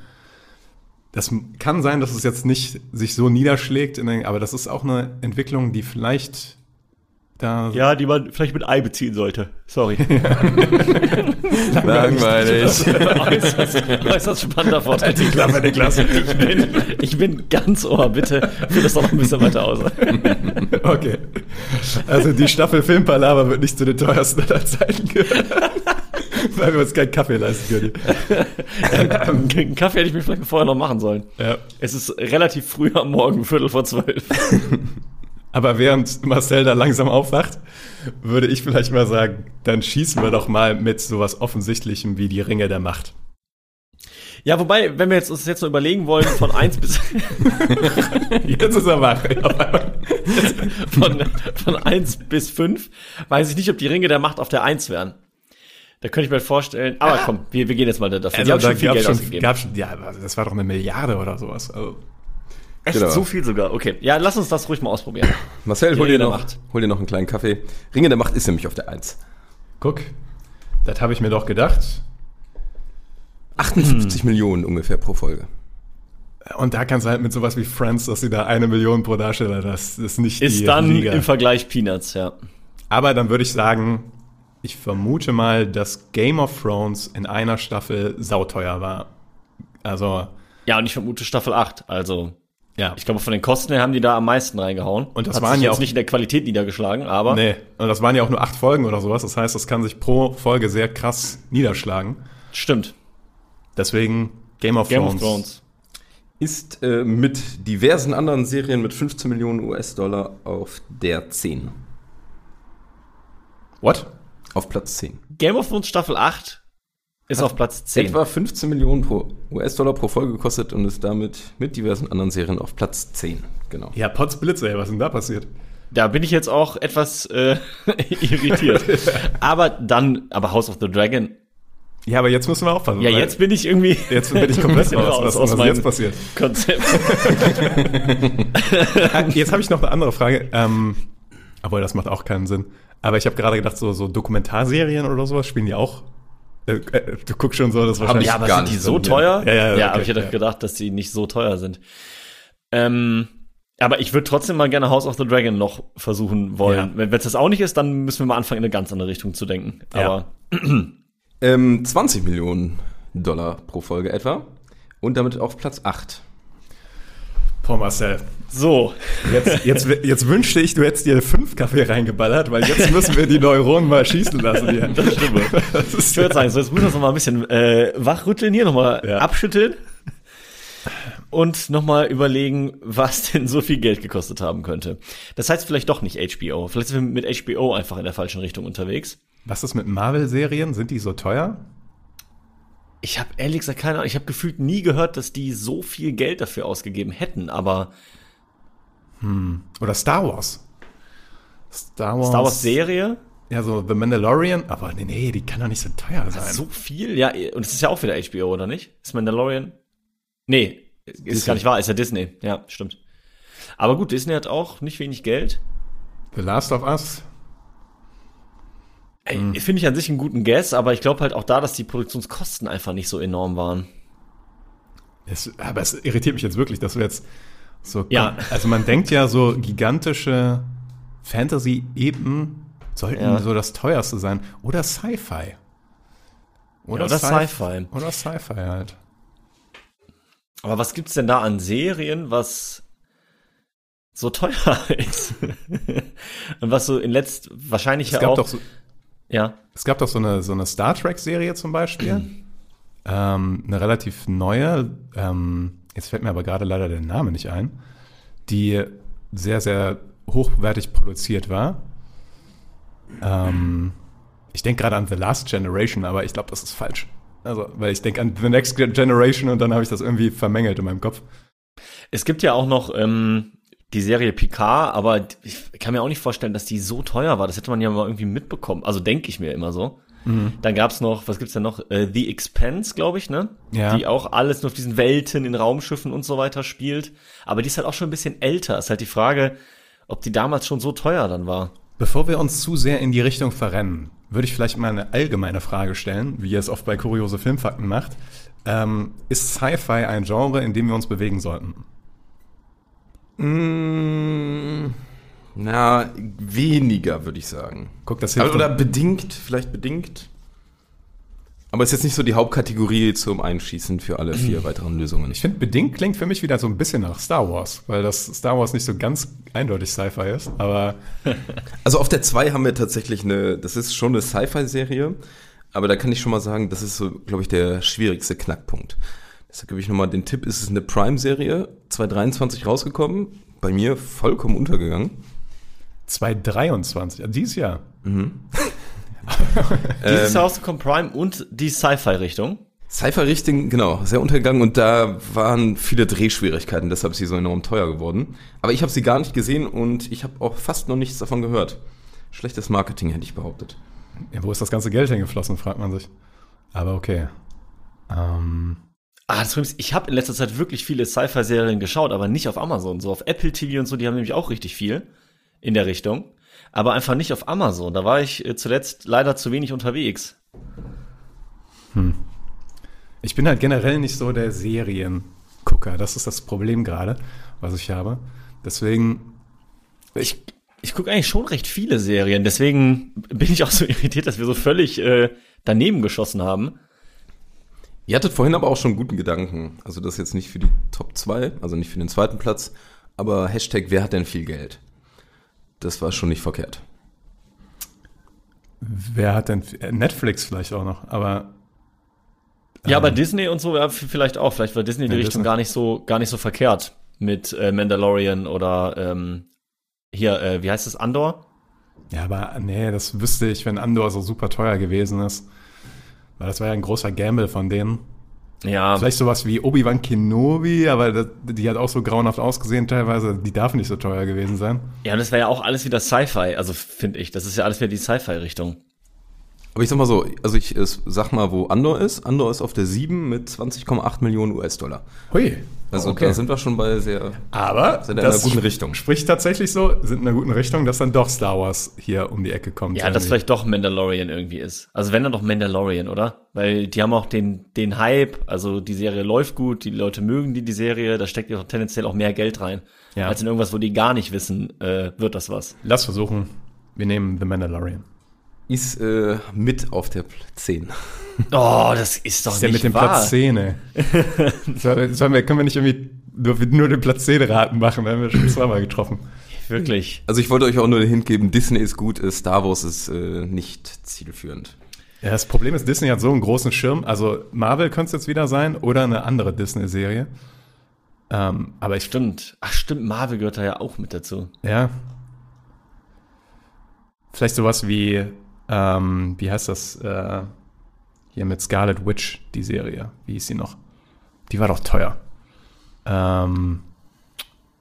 Speaker 1: Das kann sein, dass es jetzt nicht sich so niederschlägt, den, aber das ist auch eine Entwicklung, die vielleicht da.
Speaker 6: Ja, die man vielleicht mit Ei beziehen sollte. Sorry. (laughs)
Speaker 5: Langweilig.
Speaker 6: äußerst, äußerst spannender Vorteil.
Speaker 1: Die Klappe, die Klasse.
Speaker 6: Ich bin, ich bin ganz ohr, bitte. Führ das doch noch ein bisschen weiter aus.
Speaker 1: Okay. Also die Staffel Filmpalava wird nicht zu den teuersten aller Zeiten gehören. Weil wir uns keinen Kaffee leisten können.
Speaker 6: Einen Kaffee hätte ich mir vielleicht vorher noch machen sollen.
Speaker 1: Ja.
Speaker 6: Es ist relativ früh am Morgen, Viertel vor zwölf.
Speaker 1: Aber während Marcel da langsam aufwacht, würde ich vielleicht mal sagen, dann schießen wir doch mal mit sowas Offensichtlichem wie die Ringe der Macht.
Speaker 6: Ja, wobei, wenn wir jetzt uns jetzt so überlegen wollen, von eins bis (laughs)
Speaker 1: Jetzt ist er wach. (laughs)
Speaker 6: von, von eins bis fünf, weiß ich nicht, ob die Ringe der Macht auf der eins wären. Da könnte ich mir vorstellen, aber komm, wir, wir gehen jetzt mal dafür.
Speaker 1: Also,
Speaker 6: haben
Speaker 1: da
Speaker 6: schon viel Geld
Speaker 1: schon,
Speaker 6: ausgegeben.
Speaker 1: schon, ja, das war doch eine Milliarde oder sowas. Also,
Speaker 6: Echt
Speaker 5: Genau.
Speaker 6: so viel sogar. Okay, ja, lass uns das ruhig mal ausprobieren. (laughs)
Speaker 5: Marcel, hol dir, noch, hol dir noch einen kleinen Kaffee. Ringe der Macht ist nämlich auf der 1.
Speaker 1: guck, das habe ich mir doch gedacht.
Speaker 5: 58 Millionen ungefähr pro Folge.
Speaker 1: Und da kannst du halt mit sowas wie Friends, dass sie da eine Million pro Darsteller, das ist nicht
Speaker 6: Ist
Speaker 1: die
Speaker 6: dann
Speaker 1: Liga.
Speaker 6: im Vergleich Peanuts, ja.
Speaker 1: Aber dann würde ich sagen, ich vermute mal, dass Game of Thrones in einer Staffel sauteuer war. Also,
Speaker 6: Ja, und ich vermute Staffel 8, also
Speaker 1: ja.
Speaker 6: ich glaube, von den Kosten her haben die da am meisten reingehauen.
Speaker 1: Und das
Speaker 6: Hat
Speaker 1: waren
Speaker 6: sich
Speaker 1: ja
Speaker 6: jetzt
Speaker 1: auch-
Speaker 6: nicht in der Qualität niedergeschlagen, aber
Speaker 1: Nee, und das waren ja auch nur acht Folgen oder sowas. Das heißt, das kann sich pro Folge sehr krass niederschlagen.
Speaker 6: stimmt.
Speaker 1: Deswegen Game of
Speaker 6: Game
Speaker 1: Thrones.
Speaker 6: of Thrones.
Speaker 5: Ist äh, mit diversen anderen Serien mit 15 Millionen US-Dollar auf der 10.
Speaker 1: What?
Speaker 5: Auf Platz 10.
Speaker 6: Game of Thrones Staffel 8 ist auf Platz 10.
Speaker 5: Etwa 15 Millionen pro US-Dollar pro Folge gekostet und ist damit mit diversen anderen Serien auf Platz 10. Genau.
Speaker 1: Ja, Potz Blitz, ey, was ist denn da passiert?
Speaker 6: Da bin ich jetzt auch etwas äh, (laughs) irritiert. (laughs) aber dann, aber House of the Dragon.
Speaker 1: Ja, aber jetzt müssen wir aufpassen.
Speaker 6: Ja, jetzt bin ich irgendwie.
Speaker 1: jetzt bin ich komplett (laughs) raus, was,
Speaker 6: aus
Speaker 1: was
Speaker 6: meinem
Speaker 1: jetzt passiert.
Speaker 6: Konzept.
Speaker 1: Jetzt habe ich noch eine andere Frage. Ähm, obwohl, das macht auch keinen Sinn. Aber ich habe gerade gedacht, so, so Dokumentarserien oder sowas spielen die auch. Äh, äh, du guckst schon so, das wahrscheinlich.
Speaker 6: ja, aber
Speaker 5: gar
Speaker 6: sind die so
Speaker 5: drin,
Speaker 6: teuer?
Speaker 1: Ja, ja,
Speaker 6: ja
Speaker 1: okay,
Speaker 6: aber ich hätte
Speaker 1: ja.
Speaker 6: gedacht, dass die nicht so teuer sind. Ähm, aber ich würde trotzdem mal gerne House of the Dragon noch versuchen wollen.
Speaker 1: Ja.
Speaker 6: Wenn es das auch nicht ist, dann müssen wir mal anfangen, in eine ganz andere Richtung zu denken.
Speaker 1: Ja.
Speaker 6: Aber
Speaker 5: Ähm, 20 Millionen Dollar pro Folge etwa. Und damit auf Platz 8.
Speaker 1: Boah, Marcel.
Speaker 6: so.
Speaker 1: Jetzt, jetzt, jetzt wünschte ich, du hättest dir fünf Kaffee reingeballert, weil jetzt müssen wir die Neuronen mal schießen lassen hier. Das stimmt. Das ist
Speaker 6: Ich würde sagen, so jetzt müssen wir uns noch mal ein bisschen äh, wachrütteln hier, nochmal
Speaker 1: Ja.
Speaker 6: abschütteln und nochmal überlegen, was denn so viel Geld gekostet haben könnte. Das heißt vielleicht doch nicht HBO. Vielleicht sind wir mit HBO einfach in der falschen Richtung unterwegs.
Speaker 1: Was ist mit Marvel-Serien? Sind die so teuer?
Speaker 6: Ich habe ehrlich gesagt keine Ahnung. Ich habe gefühlt nie gehört, dass die so viel Geld dafür ausgegeben hätten. Aber
Speaker 1: Oder Star Wars? Star Wars.
Speaker 6: Star Wars Serie,
Speaker 1: Ja, so The Mandalorian. Aber nee, nee, die kann doch nicht so teuer sein.
Speaker 6: so viel, ja. Und es ist ja auch wieder HBO, oder nicht? Ist Mandalorian? Nee, ist
Speaker 5: Disney.
Speaker 6: gar nicht wahr. Ist ja Disney. Ja, stimmt. Aber gut, Disney hat auch nicht wenig Geld.
Speaker 1: The Last of Us.
Speaker 6: Ey,
Speaker 1: Hm.
Speaker 6: Finde ich an sich einen guten Guess, aber ich glaube halt auch da, dass die Produktionskosten einfach nicht so enorm waren.
Speaker 1: Es, aber es irritiert mich jetzt wirklich, dass wir jetzt so.
Speaker 6: Ja.
Speaker 1: Also man denkt ja, so gigantische Fantasy-Eben sollten
Speaker 6: Ja.
Speaker 1: so das teuerste sein. Oder Sci-Fi.
Speaker 6: Oder
Speaker 1: Sci-
Speaker 6: Sci-Fi.
Speaker 1: Oder Sci-Fi halt.
Speaker 6: Aber was gibt's denn da an Serien, was so teuer (laughs) ist? Und was so in letzt wahrscheinlich
Speaker 1: Es
Speaker 6: ja auch.
Speaker 1: doch so,
Speaker 6: ja.
Speaker 1: Es gab doch so eine, so eine Star Trek-Serie zum Beispiel. (clears throat) ähm, eine relativ neue, ähm, jetzt fällt mir aber gerade leider der Name nicht ein, die sehr, sehr hochwertig produziert war. Ähm, ich denke gerade an The Last Generation, aber ich glaube, das ist falsch. Also, weil ich denke an The Next Generation und dann habe ich das irgendwie vermengelt in meinem Kopf.
Speaker 6: Es gibt ja auch noch ähm, die Serie Picard, aber ich kann mir auch nicht vorstellen, dass die so teuer war. Das hätte man ja mal irgendwie mitbekommen. Also denke ich mir immer so. Mhm. Dann gab's noch, was gibt's denn noch? Äh, The Expanse, glaube ich, ne?
Speaker 1: Ja.
Speaker 6: Die auch alles nur auf diesen Welten, in Raumschiffen und so weiter spielt. Aber die ist halt auch schon ein bisschen älter. Ist halt die Frage, ob die damals schon so teuer dann war.
Speaker 1: Bevor wir uns zu sehr in die Richtung verrennen, würde ich vielleicht mal eine allgemeine Frage stellen, wie ihr es oft bei kuriose Filmfakten macht. Ähm, ist Sci-Fi ein Genre, in dem wir uns bewegen sollten?
Speaker 5: Mm, na, weniger, würde ich sagen.
Speaker 1: Guck, das hilft.
Speaker 5: oder bedingt, vielleicht bedingt. Aber ist jetzt nicht so die Hauptkategorie zum Einschießen für alle vier (clears throat) weiteren Lösungen.
Speaker 1: ich finde, bedingt klingt für mich wieder so ein bisschen nach Star Wars, weil das Star Wars nicht so ganz eindeutig Sci-Fi ist, aber (laughs)
Speaker 5: Also auf der 2 haben wir tatsächlich eine, das ist schon eine Sci-Fi-Serie, aber da kann ich schon mal sagen, das ist so, glaube ich, der schwierigste Knackpunkt. Deshalb gebe ich nochmal den Tipp, es ist eine Prime-Serie, 2023 rausgekommen, bei mir vollkommen untergegangen.
Speaker 1: 2023, ja, dieses Jahr. (laughs)
Speaker 6: Dieses Jahr rausgekommen Prime und die Sci-Fi-Richtung.
Speaker 5: Sci-Fi-Richtung, genau, sehr untergegangen und da waren viele Drehschwierigkeiten, deshalb ist sie so enorm teuer geworden. Aber ich habe sie gar nicht gesehen und ich habe auch fast noch nichts davon gehört. Schlechtes Marketing, hätte ich behauptet.
Speaker 1: Ja, wo ist das ganze Geld hingeflossen, fragt man sich. Aber okay. Ähm,
Speaker 6: Ah, das Problem ist, ich habe in letzter Zeit wirklich viele Sci-Fi-Serien geschaut, aber nicht auf Amazon. So auf Apple TV und so, die haben nämlich auch richtig viel in der Richtung. Aber einfach nicht auf Amazon. Da war ich äh, zuletzt leider zu wenig unterwegs.
Speaker 1: ich bin halt generell nicht so der Seriengucker. Das ist das Problem gerade, was ich habe. Deswegen,
Speaker 6: Ich, ich gucke eigentlich schon recht viele Serien, deswegen bin ich auch so (laughs) irritiert, dass wir so völlig äh, daneben geschossen haben.
Speaker 5: Ihr hattet vorhin aber auch schon einen guten Gedanken. Also das jetzt nicht für die Top 2, also nicht für den zweiten Platz, aber Hashtag, wer hat denn viel Geld? Das war schon nicht verkehrt.
Speaker 1: wer hat denn äh, Netflix vielleicht auch noch? Aber
Speaker 6: Ja, aber Disney und so ja, vielleicht auch. Vielleicht war Disney die
Speaker 1: Ja,
Speaker 6: Richtung
Speaker 1: Disney.
Speaker 6: gar nicht so gar nicht so verkehrt mit äh, Mandalorian oder ähm, hier, äh, wie heißt es, Andor?
Speaker 1: ja, aber nee, das wüsste ich, wenn Andor so super teuer gewesen ist. Weil das war ja ein großer Gamble von denen.
Speaker 6: Ja,
Speaker 1: Vielleicht sowas wie Obi-Wan Kenobi, aber das, die hat auch so grauenhaft ausgesehen teilweise. Die darf nicht so teuer gewesen sein.
Speaker 6: ja, das wäre ja auch alles wieder Sci-Fi, also finde ich. Das ist ja alles wieder die Sci-Fi-Richtung.
Speaker 5: Aber ich sag mal so, also ich sag mal, wo Andor ist. Andor ist auf der 7 mit 20,8 Millionen US-Dollar.
Speaker 1: Hui.
Speaker 5: Also
Speaker 1: okay.
Speaker 5: da sind wir schon bei sehr,
Speaker 1: aber
Speaker 5: sind in einer guten Richtung.
Speaker 1: spricht tatsächlich so, sind in einer guten Richtung, dass dann doch Star Wars hier um die Ecke kommt.
Speaker 6: Ja, dass
Speaker 1: irgendwie.
Speaker 6: vielleicht doch Mandalorian irgendwie ist. Also wenn dann doch Mandalorian, oder? Weil die haben auch den, den Hype, also die Serie läuft gut, die Leute mögen die, die Serie, da steckt ja auch tendenziell auch mehr Geld rein.
Speaker 1: Ja.
Speaker 6: Als in irgendwas, wo die gar nicht wissen, äh, wird das was.
Speaker 1: Lass versuchen. Wir nehmen The Mandalorian.
Speaker 5: Ist äh, mit auf der 10.
Speaker 6: Oh, das ist doch
Speaker 1: ist der
Speaker 6: nicht
Speaker 1: mit dem
Speaker 6: wahr.
Speaker 1: Platz 10, ey. (laughs) Sollen wir, können wir nicht irgendwie nur, nur den Platz 10 raten machen? Da haben wir schon zweimal getroffen.
Speaker 6: Wirklich.
Speaker 5: Also ich wollte euch auch nur den Hint geben, Disney ist gut, äh, Star Wars ist äh, nicht zielführend.
Speaker 1: Ja, das Problem ist, Disney hat so einen großen Schirm. Also Marvel könnte es jetzt wieder sein oder eine andere Disney-Serie. Ähm, aber ich
Speaker 6: Stimmt. Ach stimmt, Marvel gehört da ja auch mit dazu.
Speaker 1: Ja. Vielleicht sowas wie, ähm, wie heißt das, äh, hier mit Scarlet Witch, die Serie. Wie hieß sie noch? Die war doch teuer. Ähm,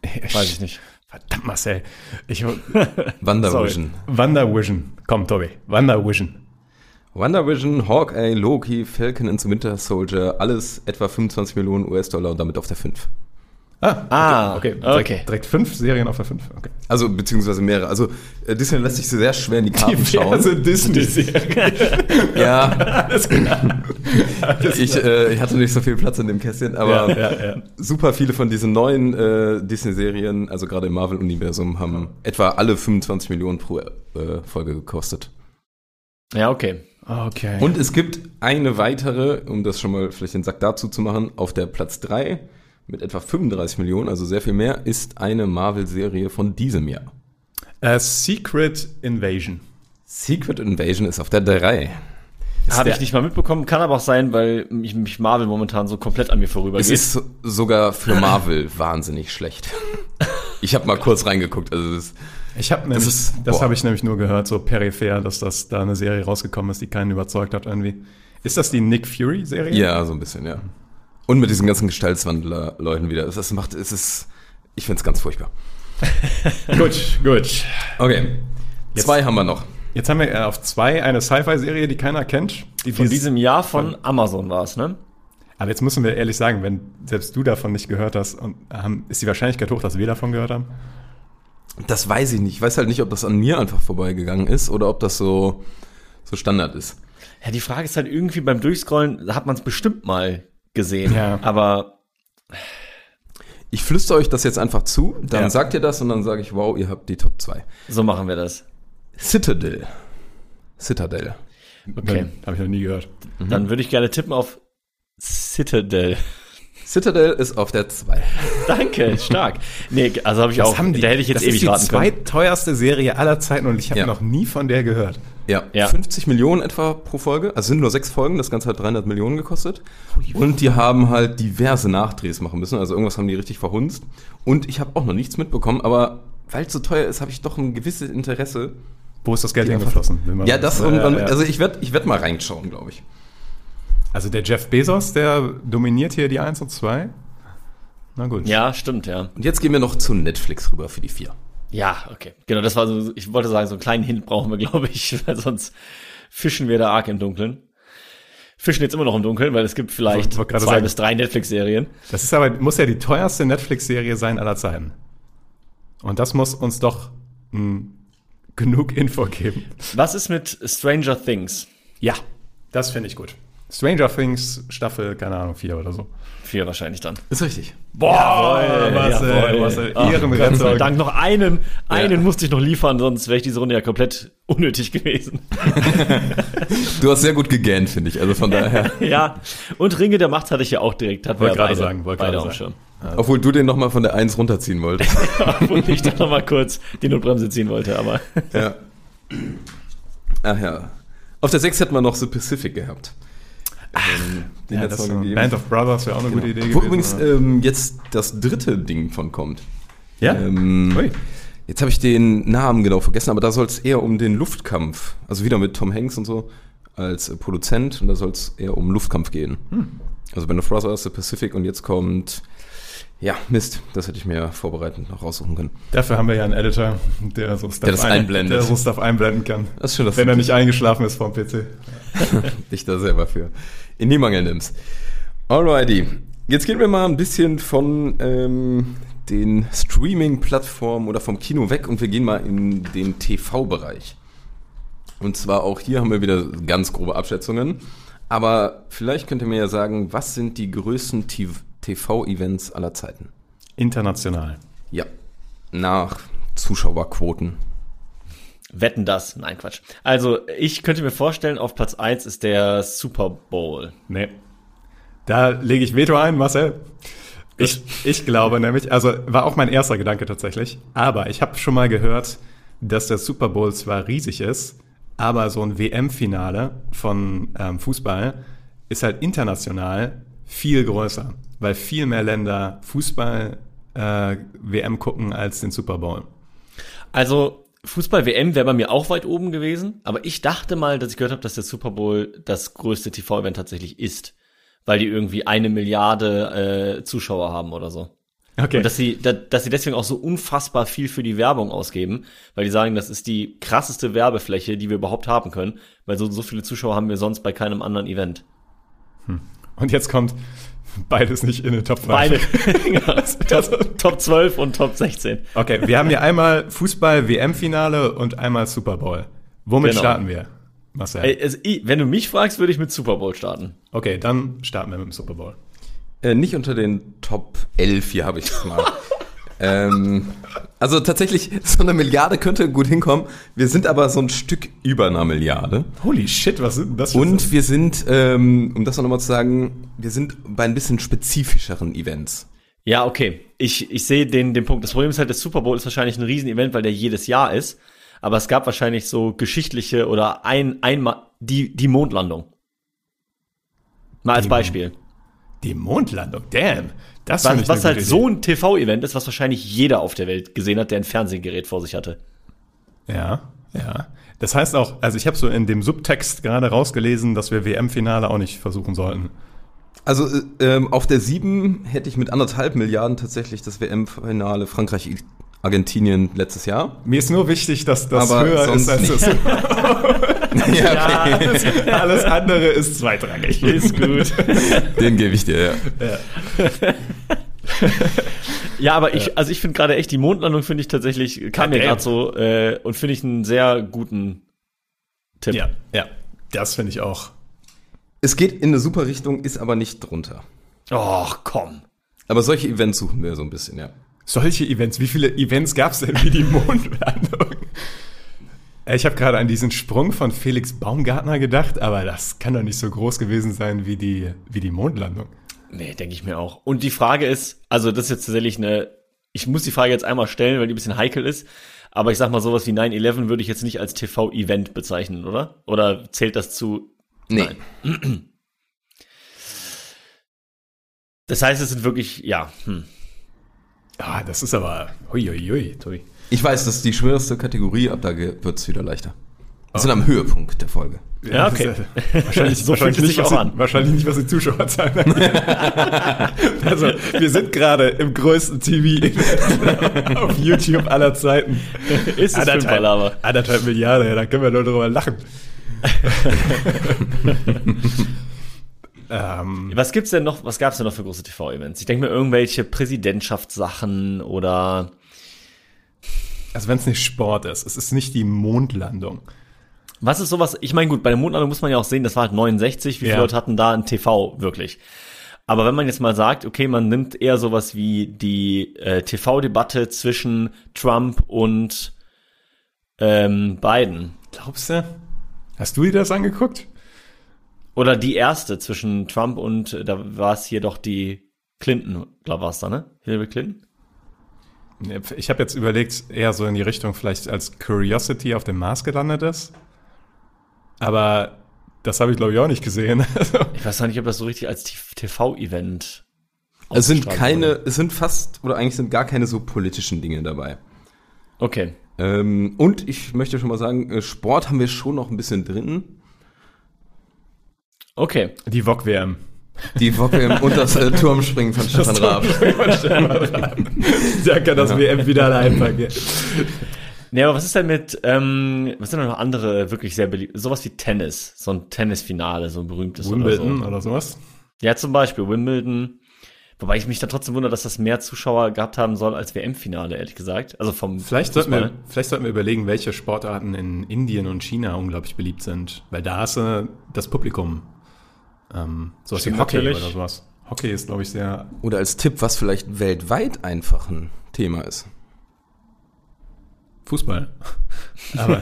Speaker 6: Weiß ich nicht.
Speaker 1: Verdammt, Marcel. Ich, (laughs)
Speaker 5: WandaVision.
Speaker 1: WandaVision. Komm, Tobi. WandaVision.
Speaker 5: WandaVision, Hawkeye, Loki, Falcon and the Winter Soldier, alles etwa 25 Millionen US-Dollar und damit auf der 5.
Speaker 1: Ah,
Speaker 6: Ah,
Speaker 1: okay. okay. Direkt,
Speaker 6: okay.
Speaker 1: direkt fünf Serien auf der fünf. Okay.
Speaker 5: Also beziehungsweise mehrere. Also äh, Disney lässt sich sehr schwer in die Karten schauen.
Speaker 1: Disney-Serien. (laughs)
Speaker 5: Ja,
Speaker 1: Alles klar.
Speaker 5: ich, äh, ich hatte nicht so viel Platz in dem Kästchen, aber
Speaker 1: Ja, ja, ja.
Speaker 5: super viele von diesen neuen äh, Disney-Serien, also gerade im Marvel-Universum, haben etwa alle 25 Millionen pro äh, Folge gekostet.
Speaker 6: Ja, okay.
Speaker 1: Okay.
Speaker 5: Und es gibt eine weitere, um das schon mal vielleicht den Sack dazu zu machen, auf der Platz 3 mit etwa 35 Millionen, also sehr viel mehr, ist eine Marvel-Serie von diesem Jahr.
Speaker 1: äh, Secret Invasion.
Speaker 5: Secret Invasion ist auf der 3.
Speaker 6: Habe ich nicht mal mitbekommen, kann aber auch sein, weil mich, mich Marvel momentan so komplett an mir vorübergeht.
Speaker 5: Es ist so- sogar für Marvel (laughs) wahnsinnig schlecht. (laughs) Ich habe mal kurz reingeguckt. Also das,
Speaker 1: Ich habe nämlich,
Speaker 5: ist-
Speaker 1: das
Speaker 5: boah.
Speaker 1: habe ich nämlich nur gehört, so peripher, dass das da eine Serie rausgekommen ist, die keinen überzeugt hat irgendwie. Ist das die Nick Fury Serie?
Speaker 5: ja, so ein bisschen, ja. Und mit diesen ganzen Gestaltswandler-Leuten wieder. Das macht, es ist, ich find's ganz furchtbar. (laughs)
Speaker 1: Gut, gut.
Speaker 5: Okay.
Speaker 1: Jetzt-
Speaker 5: Zwei haben wir noch.
Speaker 1: Jetzt haben wir äh, auf zwei eine Sci-Fi-Serie, die keiner kennt. Die
Speaker 6: Von
Speaker 1: dies-
Speaker 6: diesem Jahr von Amazon war es, ne?
Speaker 1: Aber jetzt müssen wir ehrlich sagen, wenn selbst du davon nicht gehört hast, und, ähm, ist die Wahrscheinlichkeit hoch, dass wir davon gehört haben?
Speaker 5: Das weiß ich nicht. Ich weiß halt nicht, ob das an mir einfach vorbeigegangen ist oder ob das so, so Standard ist.
Speaker 6: Ja, die Frage ist halt irgendwie beim Durchscrollen, hat man es bestimmt mal gesehen.
Speaker 1: Ja.
Speaker 6: Aber
Speaker 5: Ich flüstere euch das jetzt einfach zu, dann
Speaker 1: Ja.
Speaker 5: sagt ihr das und dann sage ich, wow, ihr habt die Top 2.
Speaker 6: so machen wir das.
Speaker 5: Citadel. Citadel.
Speaker 6: Okay.
Speaker 1: Habe ich noch nie gehört.
Speaker 6: Dann würde ich gerne tippen auf Citadel.
Speaker 5: Citadel ist auf der 2.
Speaker 6: Danke, stark. Nee, also habe ich auch. Da hätte ich jetzt
Speaker 1: das
Speaker 6: ewig
Speaker 1: ist die zweiteuerste Serie aller Zeiten und ich habe
Speaker 5: Ja.
Speaker 1: noch nie von der gehört.
Speaker 5: Ja,
Speaker 6: Ja.
Speaker 5: 50 Millionen etwa pro Folge. Also sind nur sechs Folgen, das Ganze hat 300 Millionen gekostet. Und die haben halt diverse Nachdrehs machen müssen. Also irgendwas haben die richtig verhunzt. Und ich habe auch noch nichts mitbekommen, aber weil es so teuer ist, habe ich doch ein gewisses Interesse.
Speaker 1: Wo ist das Geld
Speaker 5: Die
Speaker 1: hingeflossen?
Speaker 5: Ja, das
Speaker 1: ja.
Speaker 5: also ich werde ich werd mal reinschauen, glaube ich.
Speaker 1: Also der Jeff Bezos, der dominiert hier die 1 und 2. Na gut.
Speaker 6: Ja, stimmt, ja.
Speaker 5: Und jetzt gehen wir noch zu Netflix rüber für die vier.
Speaker 6: Ja, okay. Genau, das war so, ich wollte sagen, so einen kleinen Hint brauchen wir, glaube ich, (laughs) weil sonst fischen wir da arg im Dunkeln. Fischen jetzt immer noch im Dunkeln, weil es gibt vielleicht zwei
Speaker 1: sagen.
Speaker 6: bis drei Netflix-Serien.
Speaker 1: Das ist aber, muss ja die teuerste Netflix-Serie sein aller Zeiten. Und das muss uns doch mh, genug Info geben.
Speaker 6: Was ist mit Stranger Things?
Speaker 1: Ja, das finde ich gut. Stranger Things Staffel, keine Ahnung, 4 oder so.
Speaker 6: Vier wahrscheinlich dann.
Speaker 5: Ist richtig.
Speaker 1: Boah, Marcel,
Speaker 6: jawohl.
Speaker 1: Marcel,
Speaker 6: Ach,
Speaker 1: Ehrenrettung.
Speaker 6: Gott sei Dank noch einen, einen
Speaker 5: Ja.
Speaker 6: musste ich noch liefern, sonst wäre ich diese Runde ja komplett unnötig gewesen. (laughs)
Speaker 5: Du hast sehr gut gegähnt, finde ich. Also von daher. (laughs)
Speaker 6: ja, und Ringe der Macht hatte ich ja auch direkt. Hatten
Speaker 1: Wollte
Speaker 6: wir ja
Speaker 1: gerade sagen, wollte
Speaker 6: beide
Speaker 1: gerade sagen.
Speaker 5: Obwohl du den nochmal von der 1 runterziehen wolltest. (laughs)
Speaker 6: Und ich dann noch mal kurz die Notbremse ziehen wollte, aber
Speaker 5: ja. Ach ja. Auf der 6 hätten wir noch The Pacific gehabt. Ähm, den
Speaker 1: Ja,
Speaker 5: hat's
Speaker 1: das
Speaker 5: noch
Speaker 1: so
Speaker 5: gegeben.
Speaker 1: Band of Brothers wäre auch eine gute Idee
Speaker 5: Wo
Speaker 1: gewesen.
Speaker 5: übrigens
Speaker 1: aber-
Speaker 5: ähm, jetzt das dritte Ding von kommt.
Speaker 1: ja?
Speaker 5: Ähm,
Speaker 1: Ui.
Speaker 5: jetzt habe ich den Namen genau vergessen, aber da soll es eher um den Luftkampf, also wieder mit Tom Hanks und so als äh, Produzent und da soll es eher um Luftkampf gehen.
Speaker 1: Hm.
Speaker 5: Also Band of Brothers, The Pacific und jetzt kommt, ja, Mist, das hätte ich mir vorbereitend noch raussuchen können.
Speaker 1: Dafür haben wir ja einen Editor, der so Stuff,
Speaker 5: Der das einblendet.
Speaker 1: Der so Stuff einblenden kann.
Speaker 5: Das ist schön, dass
Speaker 1: Wenn er nicht eingeschlafen ist vom PC. (laughs)
Speaker 5: dich da selber für in die Mangel nimmst. Alrighty, jetzt gehen wir mal ein bisschen von ähm, den Streaming-Plattformen oder vom Kino weg und wir gehen mal in den TV-Bereich. Und zwar auch hier haben wir wieder ganz grobe Abschätzungen. Aber vielleicht könnt ihr mir ja sagen, was sind die größten TV-Events aller Zeiten?
Speaker 1: International.
Speaker 5: Ja, nach Zuschauerquoten.
Speaker 6: Wetten das. Nein, Quatsch. Also, ich könnte mir vorstellen, auf Platz 1 ist der Super Bowl.
Speaker 1: Nee. Da lege ich Veto ein, Marcel. Ich, ich glaube nämlich, also war auch mein erster Gedanke tatsächlich, aber ich habe schon mal gehört, dass der Super Bowl zwar riesig ist, aber so ein WM-Finale von ähm, Fußball ist halt international viel größer, weil viel mehr Länder Fußball äh, WM gucken als den Super Bowl.
Speaker 6: Also, Fußball-WM wäre bei mir auch weit oben gewesen, aber ich dachte mal, dass ich gehört habe, dass der Super Bowl das größte TV-Event tatsächlich ist, weil die irgendwie eine Milliarde äh, Zuschauer haben oder so.
Speaker 1: Okay.
Speaker 6: Und dass sie, da, dass sie deswegen auch so unfassbar viel für die Werbung ausgeben, weil die sagen, das ist die krasseste Werbefläche, die wir überhaupt haben können, weil so, so viele Zuschauer haben wir sonst bei keinem anderen Event.
Speaker 1: Und jetzt kommt beides nicht in den Top 5.
Speaker 6: Beide. (laughs) Genau. Top, Top 12 und Top 16.
Speaker 1: Okay, wir haben hier einmal Fußball-WM-Finale und einmal Super Bowl. Womit
Speaker 6: Genau.
Speaker 1: starten wir, Marcel?
Speaker 6: Ey, Also, wenn du mich fragst, würde ich mit Super Bowl starten.
Speaker 1: Okay, dann starten wir mit dem Super Bowl.
Speaker 5: Äh, nicht unter den Top 11, hier habe ich es mal. (laughs) ähm, also tatsächlich, (laughs) so eine Milliarde könnte gut hinkommen. Wir sind aber so ein Stück über einer Milliarde.
Speaker 1: Holy shit, was sind das für
Speaker 5: Und wir sind, ähm, um das noch nochmal zu sagen, wir sind bei ein bisschen spezifischeren Events.
Speaker 6: Ja, okay. Ich, ich sehe den, den Punkt. Das Problem ist halt, der Super Bowl ist wahrscheinlich ein Riesenevent, weil der jedes Jahr ist. Aber es gab wahrscheinlich so geschichtliche oder ein, einmal die, die Mondlandung. Mal als
Speaker 1: Die
Speaker 6: Beispiel.
Speaker 1: Die Mondlandung, damn. Das
Speaker 6: Was,
Speaker 1: ich
Speaker 6: was halt
Speaker 1: gute
Speaker 6: so ein TV-Event ist, was wahrscheinlich jeder auf der Welt gesehen hat, der ein Fernsehgerät vor sich hatte.
Speaker 1: Idee. Ja, ja. Das heißt auch, also ich habe so in dem Subtext gerade rausgelesen, dass wir WM-Finale auch nicht versuchen sollten.
Speaker 5: Also äh, ähm, auf der 7 hätte ich mit anderthalb Milliarden tatsächlich das WM-Finale Frankreich-Argentinien letztes Jahr.
Speaker 1: Mir ist nur wichtig, dass das
Speaker 5: Aber
Speaker 1: höher ist als das. (laughs) (laughs)
Speaker 5: ja, okay.
Speaker 1: alles, (laughs) alles andere ist zweitrangig.
Speaker 6: Ist gut. (laughs)
Speaker 5: Den gebe ich dir, ja.
Speaker 6: Ja, aber ich, also ich finde gerade echt, die Mondlandung finde ich tatsächlich, kam mir gerade so, äh, und finde ich einen sehr guten Tipp.
Speaker 1: Ja, ja. Das finde ich auch.
Speaker 5: Es geht in eine super Richtung, ist aber nicht drunter.
Speaker 6: Och, komm.
Speaker 5: Aber solche Events suchen wir so ein bisschen, ja.
Speaker 1: Solche Events, wie viele Events gab es denn wie die Mondlandung? Ich habe gerade an diesen Sprung von Felix Baumgartner gedacht, aber das kann doch nicht so groß gewesen sein wie die, wie die Mondlandung.
Speaker 6: Nee, denke ich mir auch. Und die Frage ist, also das ist jetzt tatsächlich eine, ich muss die Frage jetzt einmal stellen, weil die ein bisschen heikel ist. Aber ich sag mal, sowas wie 9-11 würde ich jetzt nicht als TV-Event bezeichnen, oder? Oder zählt das zu?
Speaker 5: Nee.
Speaker 6: Nein. Das heißt, es sind wirklich, ja, hm.
Speaker 1: Ja, das ist aber. Huiuiui. Ui.
Speaker 5: Ich weiß, das ist die schwerste Kategorie, ab da wird es wieder leichter. Wir sind am Höhepunkt der Folge.
Speaker 6: Ja, okay.
Speaker 1: ja (laughs) Wahrscheinlich,
Speaker 6: So
Speaker 1: wahrscheinlich,
Speaker 6: es
Speaker 1: nicht,
Speaker 6: auch
Speaker 1: die,
Speaker 6: an.
Speaker 1: wahrscheinlich nicht, was die Zuschauer sagen. (laughs) also, wir sind gerade im größten TV-Event (laughs) auf YouTube aller Zeiten.
Speaker 6: Ist es Fünferlaber.
Speaker 1: anderthalb Milliarden, ja, da können wir nur drüber lachen. ähm,
Speaker 6: Was gibt's denn noch, was gab's denn noch für große TV-Events? Ich denke mir irgendwelche Präsidentschaftssachen oder
Speaker 1: also wenn es nicht Sport ist, es ist nicht die Mondlandung.
Speaker 6: was ist sowas? Ich meine, gut, bei der Mondlandung muss man ja auch sehen, das war halt 69, wie viele
Speaker 1: Ja.
Speaker 6: Leute hatten da ein TV wirklich? Aber wenn man jetzt mal sagt, okay, man nimmt eher sowas wie die äh, TV-Debatte zwischen Trump und ähm, Biden.
Speaker 1: Glaubst du? Hast du dir das angeguckt?
Speaker 6: Oder die erste zwischen Trump und, äh, da war es hier doch die Clinton, glaube war es da, ne? Hillary Clinton?
Speaker 1: Ich habe jetzt überlegt, eher so in die Richtung, vielleicht als Curiosity auf dem Mars gelandet ist. Aber das habe ich, glaube ich, auch nicht gesehen. (laughs) Also,
Speaker 6: Ich weiß noch nicht, ob das so richtig als TV-Event
Speaker 5: Es sind keine,
Speaker 6: wurde.
Speaker 5: es sind fast, oder eigentlich sind gar keine so politischen Dinge dabei.
Speaker 6: Okay.
Speaker 5: Ähm, und ich möchte schon mal sagen, äh, Sport haben wir schon noch ein bisschen drin.
Speaker 6: Okay.
Speaker 1: die VOG-WM.
Speaker 5: Die WM und das äh, Turmspringen von Stefan Raab.
Speaker 1: Da kann das WM wieder allein packen.
Speaker 6: Nee, aber was ist denn mit, ähm, was sind denn noch andere wirklich sehr beliebt? Sowas wie Tennis, so ein Tennisfinale, so ein berühmtes
Speaker 1: Wimbledon
Speaker 6: oder so.
Speaker 1: oder sowas.
Speaker 6: Ja, zum Beispiel Wimbledon. Wobei ich mich da trotzdem wundere, dass das mehr Zuschauer gehabt haben soll als WM-Finale, ehrlich gesagt. Also vom
Speaker 1: Vielleicht sollten, wir, vielleicht sollten wir überlegen, welche Sportarten in Indien und China unglaublich beliebt sind. Weil da ist äh, das Publikum. Ähm, sowas wie
Speaker 6: Stimmt
Speaker 1: Hockey
Speaker 6: natürlich.
Speaker 1: oder sowas. Hockey ist, glaube ich, sehr.
Speaker 5: Oder als Tipp, was vielleicht weltweit einfach ein Thema ist.
Speaker 1: Fußball. (laughs) Aber,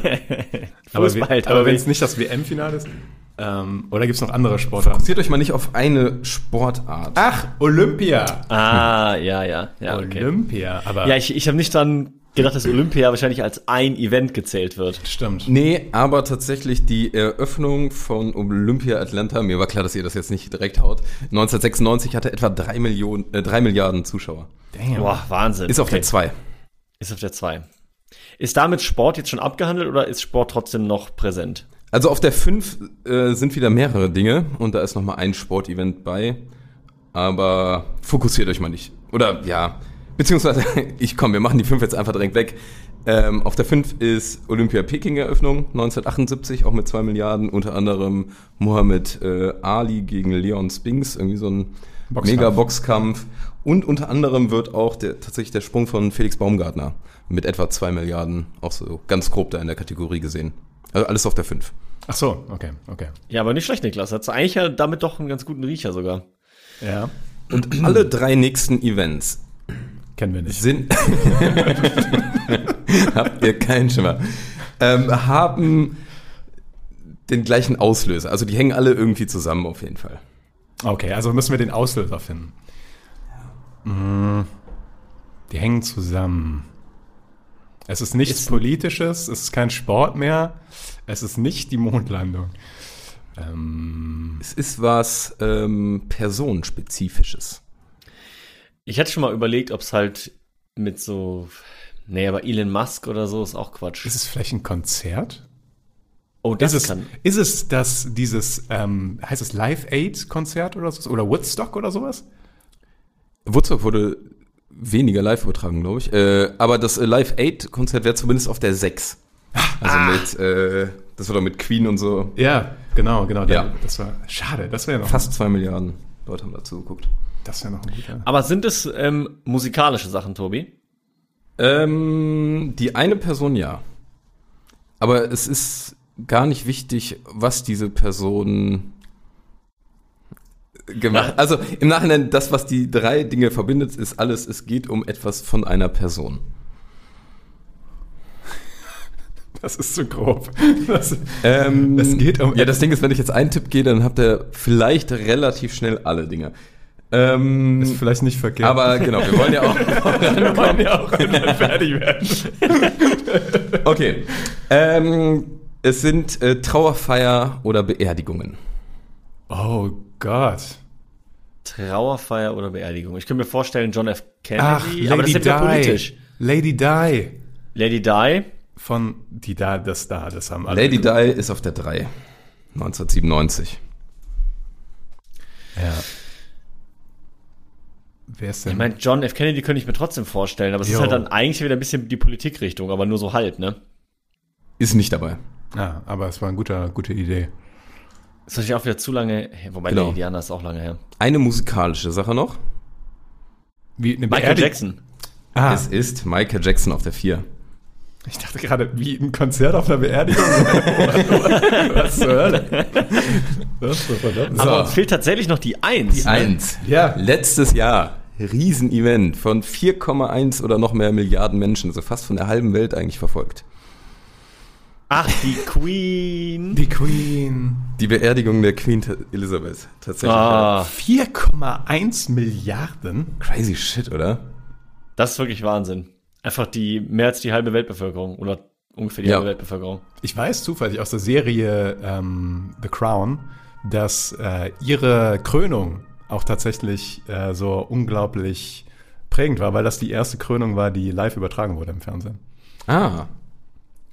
Speaker 1: aber,
Speaker 6: Fußball,
Speaker 1: aber
Speaker 6: aber
Speaker 1: wenn
Speaker 6: wie-
Speaker 1: es nicht das WM-Finale ist. Ähm, oder gibt es noch andere Sportarten?
Speaker 5: Fokussiert euch mal nicht auf eine Sportart.
Speaker 1: Ach, Olympia.
Speaker 6: Ah, ja, ja, ja, okay.
Speaker 1: Olympia. Aber
Speaker 6: Ja, ich, ich habe nicht dann gedacht, dass Olympia wahrscheinlich als ein Event gezählt wird.
Speaker 1: stimmt.
Speaker 5: Nee, aber tatsächlich die Eröffnung von Olympia Atlanta, mir war klar, dass ihr das jetzt nicht direkt haut, 1996 hatte etwa drei Millionen, äh, drei Milliarden Zuschauer.
Speaker 1: Damn.
Speaker 6: Boah, Wahnsinn.
Speaker 5: Ist auf
Speaker 6: Okay.
Speaker 5: der 2.
Speaker 6: Ist auf der 2. Ist damit Sport jetzt schon abgehandelt oder ist Sport trotzdem noch präsent?
Speaker 5: Also auf der 5 äh, sind wieder mehrere Dinge und da ist nochmal ein Sportevent bei. Aber fokussiert euch mal nicht. Oder ja, beziehungsweise, (laughs) ich komm, wir machen die 5 jetzt einfach direkt weg. Ähm, auf der 5 ist Olympia Peking Eröffnung 1978, auch mit 2 Milliarden, unter anderem Mohammed äh, Ali gegen Leon Spinks, irgendwie so ein
Speaker 1: Boxkampf.
Speaker 5: Mega-Boxkampf. Und unter anderem wird auch der, tatsächlich der Sprung von Felix Baumgartner mit etwa 2 Milliarden auch so ganz grob da in der Kategorie gesehen. Also alles auf der 5.
Speaker 1: Ach so, okay, okay.
Speaker 6: Ja, aber nicht schlecht, Niklas. Hat eigentlich ja damit doch einen ganz guten Riecher sogar.
Speaker 1: Ja,
Speaker 5: Und alle drei nächsten Events
Speaker 1: kennen wir nicht.
Speaker 5: sind. (laughs) Habt ihr keinen Schimmer. Ähm, haben den gleichen Auslöser. Also die hängen alle irgendwie zusammen auf jeden Fall.
Speaker 1: Okay, also müssen wir den Auslöser finden. Mm, Die hängen zusammen. Es ist nichts Politisches, es ist kein Sport mehr, es ist nicht die Mondlandung. Ähm,
Speaker 5: Es ist was ähm, Personenspezifisches.
Speaker 6: Ich hätte schon mal überlegt, ob es halt mit so, nee, aber Elon Musk oder so ist auch Quatsch.
Speaker 1: ist es vielleicht ein Konzert?
Speaker 6: oh, das
Speaker 1: ist, es,
Speaker 6: kann.
Speaker 1: ist es das, dieses, ähm, heißt es Live Aid Konzert oder so? Oder Woodstock oder sowas?
Speaker 5: Woodstock wurde weniger live übertragen, glaube ich. Äh, aber das äh, Live 8 Konzert wäre zumindest auf der 6. Also mit, äh, das war doch mit Queen und so.
Speaker 1: Ja, genau, genau.
Speaker 5: Ja.
Speaker 1: Das war schade. Das wäre noch,
Speaker 5: Fast zwei Milliarden Leute haben dazu geguckt.
Speaker 1: Das wäre noch ein guter.
Speaker 6: Aber sind es ähm, musikalische Sachen, Tobi?
Speaker 5: Ähm, die eine Person ja. Aber es ist gar nicht wichtig, was diese Person gemacht Also im Nachhinein, das, was die drei Dinge verbindet, ist alles, es geht um etwas von einer Person. (laughs)
Speaker 1: Das ist zu grob. Das,
Speaker 5: Ähm,
Speaker 1: Es geht um-
Speaker 5: Ja, das Ding ist, wenn ich jetzt einen Tipp gehe, dann habt ihr vielleicht relativ schnell alle Dinge. Ähm,
Speaker 1: ist vielleicht nicht verkehrt.
Speaker 5: aber genau, wir wollen ja auch. (laughs)
Speaker 1: wir wollen ja auch (laughs) fertig werden.
Speaker 5: Okay. Ähm, es sind äh, Trauerfeier oder Beerdigungen.
Speaker 1: Oh Gott.
Speaker 6: Trauerfeier oder Beerdigung? Ich könnte mir vorstellen, John F. Kennedy,
Speaker 1: Ach,
Speaker 6: aber das
Speaker 1: Lady
Speaker 6: ist ja politisch.
Speaker 1: Lady Di.
Speaker 6: Lady Di,
Speaker 1: Von die da, das da, das haben alle.
Speaker 5: Lady Di ist auf der 3. 1997.
Speaker 1: Wer ist denn?
Speaker 6: ich meine, John F. Kennedy könnte ich mir trotzdem vorstellen, aber es ist
Speaker 1: Jo.
Speaker 6: halt dann eigentlich wieder ein bisschen die Politikrichtung, aber nur so halb, ne?
Speaker 5: Ist nicht dabei.
Speaker 1: ah, aber es war eine gute, gute Idee.
Speaker 6: Das ist natürlich auch wieder zu lange her, wobei
Speaker 5: Genau.
Speaker 6: nee, Diana ist auch lange her.
Speaker 5: Eine musikalische Sache noch.
Speaker 1: Wie eine
Speaker 6: Michael
Speaker 1: Beerdig-
Speaker 6: Jackson.
Speaker 1: Ah,
Speaker 5: Es ist Michael Jackson auf der 4.
Speaker 1: ich dachte gerade, wie ein Konzert auf einer Beerdigung. (laughs) Was zur Hölle? (laughs) Das ist doch verdammt.
Speaker 6: Aber uns fehlt tatsächlich noch die Eins.
Speaker 5: Die 1.
Speaker 1: Ja.
Speaker 5: Letztes Jahr. Riesenevent von 4,1 oder noch mehr Milliarden Menschen, also fast von der halben Welt eigentlich verfolgt.
Speaker 6: Ach, die Queen.
Speaker 1: Die Queen.
Speaker 5: Die Beerdigung der Queen Elizabeth. Tatsächlich.
Speaker 6: Ah,
Speaker 1: 4,1 Milliarden?
Speaker 5: Crazy shit, oder?
Speaker 6: das ist wirklich Wahnsinn. Einfach die, mehr als die halbe Weltbevölkerung oder ungefähr die
Speaker 5: Ja.
Speaker 6: halbe Weltbevölkerung.
Speaker 1: Ich weiß zufällig aus der Serie ähm, The Crown, dass äh, ihre Krönung auch tatsächlich äh, so unglaublich prägend war, weil das die erste Krönung war, die live übertragen wurde im Fernsehen.
Speaker 5: Ah.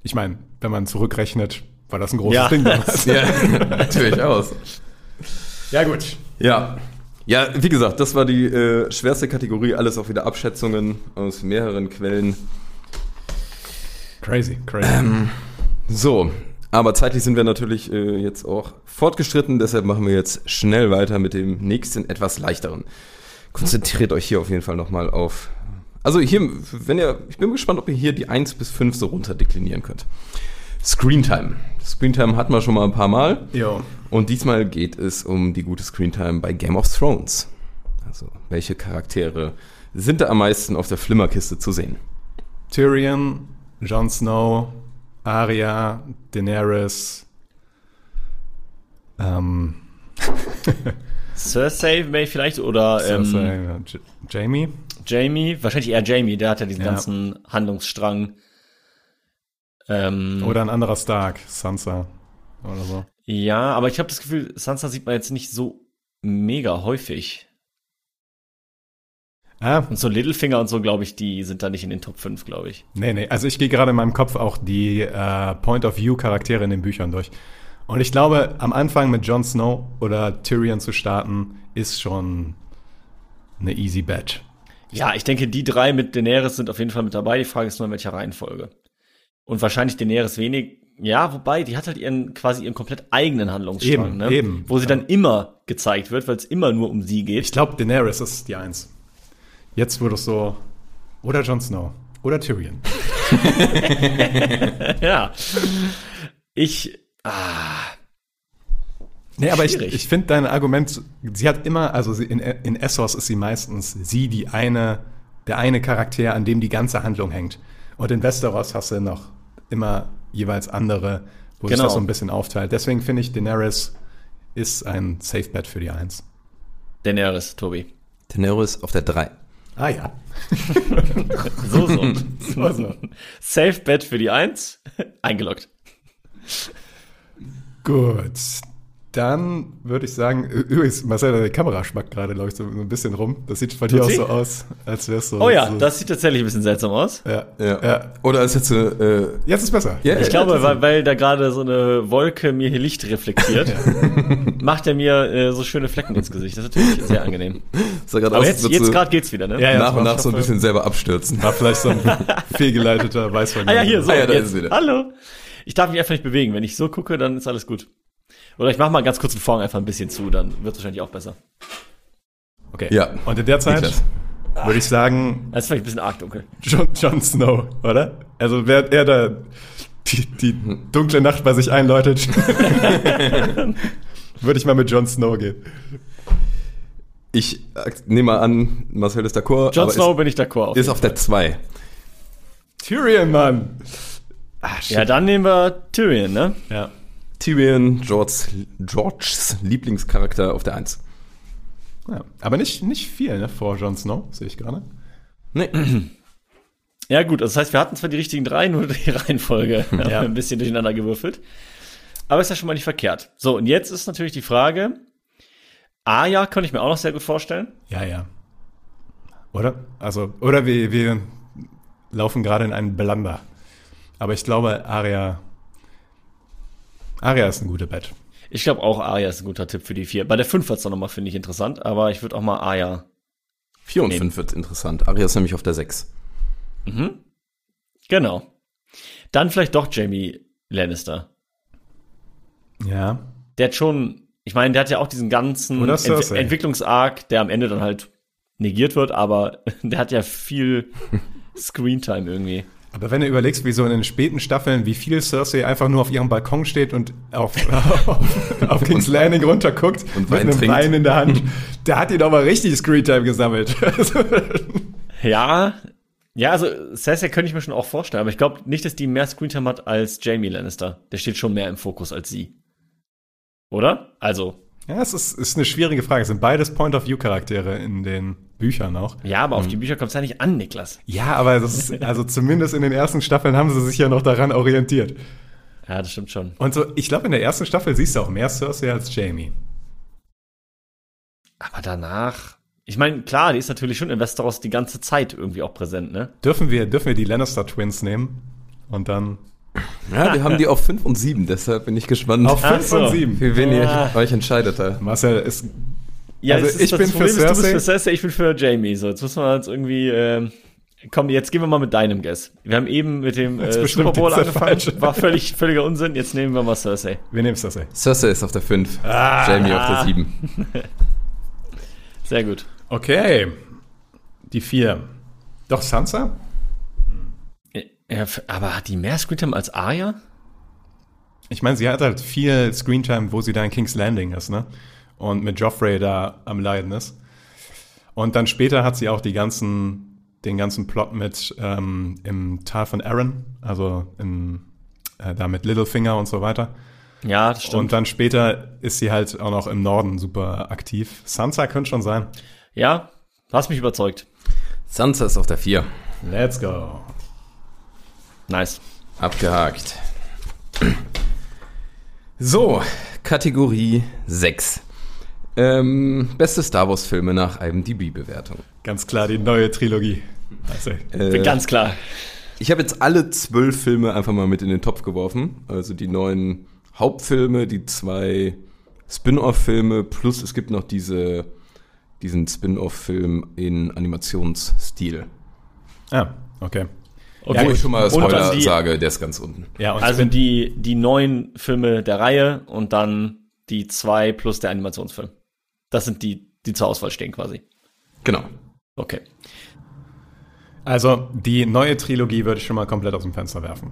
Speaker 1: Ich meine, wenn man zurückrechnet, war das ein großes
Speaker 6: Ja.
Speaker 1: Ding. (laughs)
Speaker 5: Ja, natürlich aus.
Speaker 1: ja, gut.
Speaker 5: Ja. Ja, wie gesagt, das war die äh, schwerste Kategorie, alles auch wieder Abschätzungen aus mehreren Quellen.
Speaker 1: Crazy, crazy.
Speaker 5: So, aber zeitlich sind wir natürlich äh, jetzt auch fortgeschritten, deshalb machen wir jetzt schnell weiter mit dem nächsten, etwas leichteren. Konzentriert euch hier auf jeden Fall nochmal auf. Also hier, wenn ihr, ich bin gespannt, ob ihr hier die 1 bis 5 so runter deklinieren könnt. Screentime. Screentime hatten wir schon mal ein paar Mal.
Speaker 1: Jo.
Speaker 5: Und diesmal geht es um die gute Screentime bei Game of Thrones. Also, welche Charaktere sind da am meisten auf der Flimmerkiste zu sehen?
Speaker 1: Tyrion, Jon Snow, Arya, Daenerys, ähm,
Speaker 6: Cersei May vielleicht oder
Speaker 1: Cersei,
Speaker 6: ähm,
Speaker 1: ja, Jamie.
Speaker 6: Jamie, wahrscheinlich eher Jamie, der hat ja diesen
Speaker 1: Ja.
Speaker 6: ganzen Handlungsstrang. Ähm,
Speaker 1: Oder ein anderer Stark, Sansa oder so.
Speaker 6: Ja, aber ich habe das Gefühl, Sansa sieht man jetzt nicht so mega häufig.
Speaker 1: Ah,
Speaker 6: Und so Littlefinger und so, glaube ich, die sind da nicht in den Top 5, glaube ich.
Speaker 1: nee, nee. Also ich gehe gerade in meinem Kopf auch die äh, Point-of-View-Charaktere in den Büchern durch. Und ich glaube, am Anfang mit Jon Snow oder Tyrion zu starten, ist schon eine easy bet.
Speaker 6: Ja, ich denke, die drei mit Daenerys sind auf jeden Fall mit dabei. Die Frage ist nur, in welcher Reihenfolge. Und wahrscheinlich Daenerys wenig. Ja, wobei, die hat halt ihren quasi ihren komplett eigenen Handlungsstrang,
Speaker 1: Eben,
Speaker 6: ne?
Speaker 1: eben.
Speaker 6: Wo sie dann immer gezeigt wird, weil es immer nur um sie geht.
Speaker 1: Ich glaube, Daenerys ist die Eins. Jetzt wurde es so. Oder Jon Snow. Oder Tyrion. (laughs)
Speaker 6: ja. Ich. Ah,
Speaker 1: Nee, aber ich,
Speaker 6: Schwierig.
Speaker 1: ich finde dein Argument, sie hat immer, also sie, in, in Essos ist sie meistens sie die eine, der eine Charakter, an dem die ganze Handlung hängt. Und in Westeros hast du noch immer jeweils andere, wo sich
Speaker 6: Genau.
Speaker 1: das so ein bisschen aufteilt. Deswegen finde ich, Daenerys ist ein Safe Bet für die Eins.
Speaker 6: Daenerys, Tobi.
Speaker 5: Daenerys auf der 3.
Speaker 1: Ah ja. (laughs)
Speaker 6: So, so.
Speaker 1: So, so.
Speaker 6: Safe Bet für die Eins. Eingeloggt.
Speaker 1: Gut. Dann würde ich sagen, übrigens, Marcel, deine Kamera schmackt gerade, glaube ich, so so ein bisschen rum. Das sieht bei dir auch so aus, als wär's so.
Speaker 6: Oh ja,
Speaker 1: so,
Speaker 6: das sieht tatsächlich ein bisschen seltsam aus.
Speaker 1: Ja,
Speaker 5: Ja.
Speaker 1: ja.
Speaker 5: Oder ist jetzt äh,
Speaker 1: Jetzt ist besser.
Speaker 5: Ja,
Speaker 6: Ich glaube, weil, weil da gerade so eine Wolke mir hier Licht reflektiert, (laughs) macht er mir äh, so schöne Flecken ins Gesicht. Das ist natürlich sehr angenehm. (laughs) Aber
Speaker 5: aus,
Speaker 6: jetzt, jetzt
Speaker 5: du
Speaker 6: gerade geht's wieder, ne?
Speaker 1: Ja, ja.
Speaker 5: nach und nach so ein bisschen selber abstürzen.
Speaker 1: War vielleicht so ein (laughs) fehlgeleiteter Weißwein.
Speaker 6: Ah ja, hier, so,
Speaker 5: Ah ja, da
Speaker 6: jetzt.
Speaker 5: ist es wieder.
Speaker 6: Hallo. Ich darf mich einfach nicht bewegen. Wenn ich so gucke, dann ist alles gut. Oder ich mache mal ganz kurz den Vorhang einfach ein bisschen zu, dann wird es wahrscheinlich auch besser.
Speaker 1: Okay.
Speaker 5: Ja.
Speaker 1: Und in der Zeit würde ich sagen,
Speaker 6: Das ist vielleicht ein bisschen arg dunkel.
Speaker 1: Jon, Jon Snow, oder? Also wer er da die, die dunkle Nacht bei sich einläutet, (laughs) würde ich mal mit Jon Snow gehen.
Speaker 5: Ich äh, nehme mal an, Marcel ist d'accord.
Speaker 6: Jon Snow bin ich d'accord.
Speaker 5: ist, ist auf der 2.
Speaker 1: Tyrion, Mann! Shit.
Speaker 6: Ja, dann nehmen wir Tyrion, ne?
Speaker 1: ja.
Speaker 5: Tyrion, Georges, Georges Lieblingscharakter auf der 1.
Speaker 1: ja. Aber nicht, nicht viel, ne, vor Jon Snow, sehe ich gerade.
Speaker 5: Nee. (clears throat)
Speaker 6: Ja, gut, das heißt, wir hatten zwar die richtigen drei, nur die (laughs) Reihenfolge (laughs) haben wir
Speaker 1: Ja.
Speaker 6: ein bisschen durcheinander gewürfelt. Aber ist ja schon mal nicht verkehrt. So, und jetzt ist natürlich die Frage, Arya könnte ich mir auch noch sehr gut vorstellen.
Speaker 1: Ja, ja. Oder? Also, oder wir, wir laufen gerade in einen Blunder. Aber ich glaube, Arya. Arya ist ein guter Bett.
Speaker 6: Ich glaube auch, Arya ist ein guter Tipp für die vier. Bei der fünf wird's dann nochmal, finde ich, interessant, aber ich würde auch mal Arya.
Speaker 5: 4 und
Speaker 6: Nee.
Speaker 5: 5 wird interessant. Arya ist nämlich auf der 6.
Speaker 6: Genau. Dann vielleicht doch Jamie Lannister.
Speaker 1: Ja.
Speaker 6: Der hat schon, ich meine, der hat ja auch diesen ganzen Ent
Speaker 1: Cersei.
Speaker 6: Entwicklungsarc, der am Ende dann halt negiert wird, aber (laughs) der hat ja viel (laughs) Screentime irgendwie.
Speaker 1: Aber wenn du überlegst, wie so in den späten Staffeln, wie viel Cersei einfach nur auf ihrem Balkon steht und auf, auf, (laughs) (laughs) auf King's Landing runterguckt
Speaker 5: Und
Speaker 1: mit einem
Speaker 5: trinkt.
Speaker 1: Wein in der Hand, (laughs) da hat die doch mal richtig Screentime gesammelt.
Speaker 6: Ja, ja, also Cersei könnte ich mir schon auch vorstellen, aber ich glaube nicht, dass die mehr Screentime hat als Jamie Lannister. Der steht schon mehr im Fokus als sie. Oder? Also,
Speaker 1: ja, es ist, ist eine schwierige Frage. Es sind beides Point-of-View-Charaktere in den Büchern auch.
Speaker 6: ja, aber auf die Bücher kommt es ja nicht an, Niklas.
Speaker 1: Ja, aber das ist, also zumindest in den ersten Staffeln haben sie sich ja noch daran orientiert.
Speaker 6: Ja, das stimmt schon.
Speaker 1: Und so, ich glaube, in der ersten Staffel siehst du auch mehr Cersei als Jamie.
Speaker 6: Aber danach, ich meine, klar, die ist natürlich schon in Westeros die ganze Zeit irgendwie auch präsent, ne?
Speaker 1: Dürfen wir, dürfen wir die Lannister-Twins nehmen? Und dann
Speaker 5: Ja, wir haben die auf 5 und 7, deshalb bin ich gespannt,
Speaker 1: auf
Speaker 6: Ach
Speaker 1: 5
Speaker 6: so.
Speaker 1: und 7.
Speaker 5: für wen ihr
Speaker 6: Ah.
Speaker 5: euch entscheidet da.
Speaker 1: Marcel ist
Speaker 6: Ja,
Speaker 1: Also ich bin für
Speaker 6: Problem ist, Du bist
Speaker 1: Cersei.
Speaker 6: für Cersei, ich bin für Jamie. So, jetzt müssen wir jetzt irgendwie. Ähm, komm, jetzt gehen wir mal mit deinem Guess. Wir haben eben mit dem
Speaker 1: Jetzt
Speaker 6: äh,
Speaker 1: bestimmt
Speaker 6: Super Bowl angefangen.
Speaker 1: falsche.
Speaker 6: War völlig völliger Unsinn. Jetzt nehmen wir mal Cersei.
Speaker 1: Wir nehmen Cersei.
Speaker 5: Cersei ist auf der 5,
Speaker 1: Ah.
Speaker 5: Jamie auf der 7. (laughs)
Speaker 6: Sehr gut.
Speaker 1: Okay. Die 4. Doch Sansa?
Speaker 6: Ja, aber hat die mehr Screentime als Arya?
Speaker 1: Ich meine, sie hat halt viel Screentime, wo sie da in King's Landing ist, ne? Und mit Joffrey da am Leiden ist. Und dann später hat sie auch die ganzen, den ganzen Plot mit ähm, im Tal von Aaron, also in, äh, da mit Littlefinger und so weiter.
Speaker 6: Ja, das stimmt.
Speaker 1: Und dann später ist sie halt auch noch im Norden super aktiv. Sansa könnte schon sein.
Speaker 6: ja, du hast mich überzeugt.
Speaker 5: Sansa ist auf der 4.
Speaker 1: Let's go.
Speaker 6: Nice.
Speaker 5: Abgehakt. So, Kategorie 6. Ähm, beste Star Wars Filme nach IMDb-Bewertung.
Speaker 1: Ganz klar die neue Trilogie. Also,
Speaker 5: Äh,
Speaker 6: Ganz klar.
Speaker 5: Ich habe jetzt alle zwölf Filme einfach mal mit in den Topf geworfen. Also die neuen Hauptfilme, die zwei Spin-off-Filme, plus es gibt noch diese, diesen Spin-off-Film in Animationsstil.
Speaker 1: ah, okay.
Speaker 6: Okay.
Speaker 5: Wo ich schon mal Spoiler
Speaker 6: die-
Speaker 5: sage, der ist ganz unten.
Speaker 1: Ja, und
Speaker 6: Also die, die neun Filme der Reihe und dann die zwei plus der Animationsfilm. Das sind die, die zur Auswahl stehen quasi.
Speaker 5: Genau.
Speaker 6: Okay.
Speaker 1: also die neue Trilogie würde ich schon mal komplett aus dem Fenster werfen.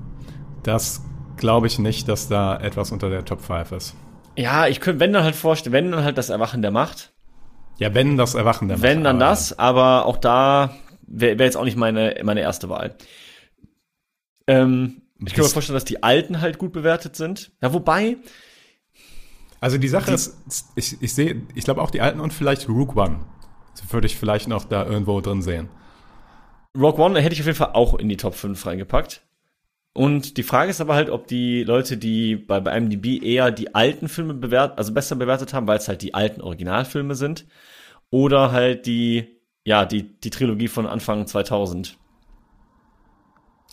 Speaker 1: Das glaube ich nicht, dass da etwas unter der Top 5 ist.
Speaker 6: Ja, ich könnte, wenn dann halt vorstellen, wenn dann halt das Erwachen der Macht.
Speaker 1: Ja, wenn das Erwachen der
Speaker 6: Wenn
Speaker 1: Macht,
Speaker 6: dann
Speaker 1: aber-
Speaker 6: das, aber auch da wäre wär jetzt auch nicht meine, meine erste Wahl. Ähm, ich kann mir vorstellen, dass die alten halt gut bewertet sind. Ja, wobei,
Speaker 1: Also die Sache ist, ich, ich sehe, ich glaube auch die alten und vielleicht Rook One. Das würde ich vielleicht noch da irgendwo drin sehen.
Speaker 6: Rogue One hätte ich auf jeden Fall auch in die Top 5 reingepackt. Und die Frage ist aber halt, ob die Leute, die bei, bei IMDb eher die alten Filme bewertet, also besser bewertet haben, weil es halt die alten Originalfilme sind, oder halt die, ja, die, die Trilogie von Anfang 2000.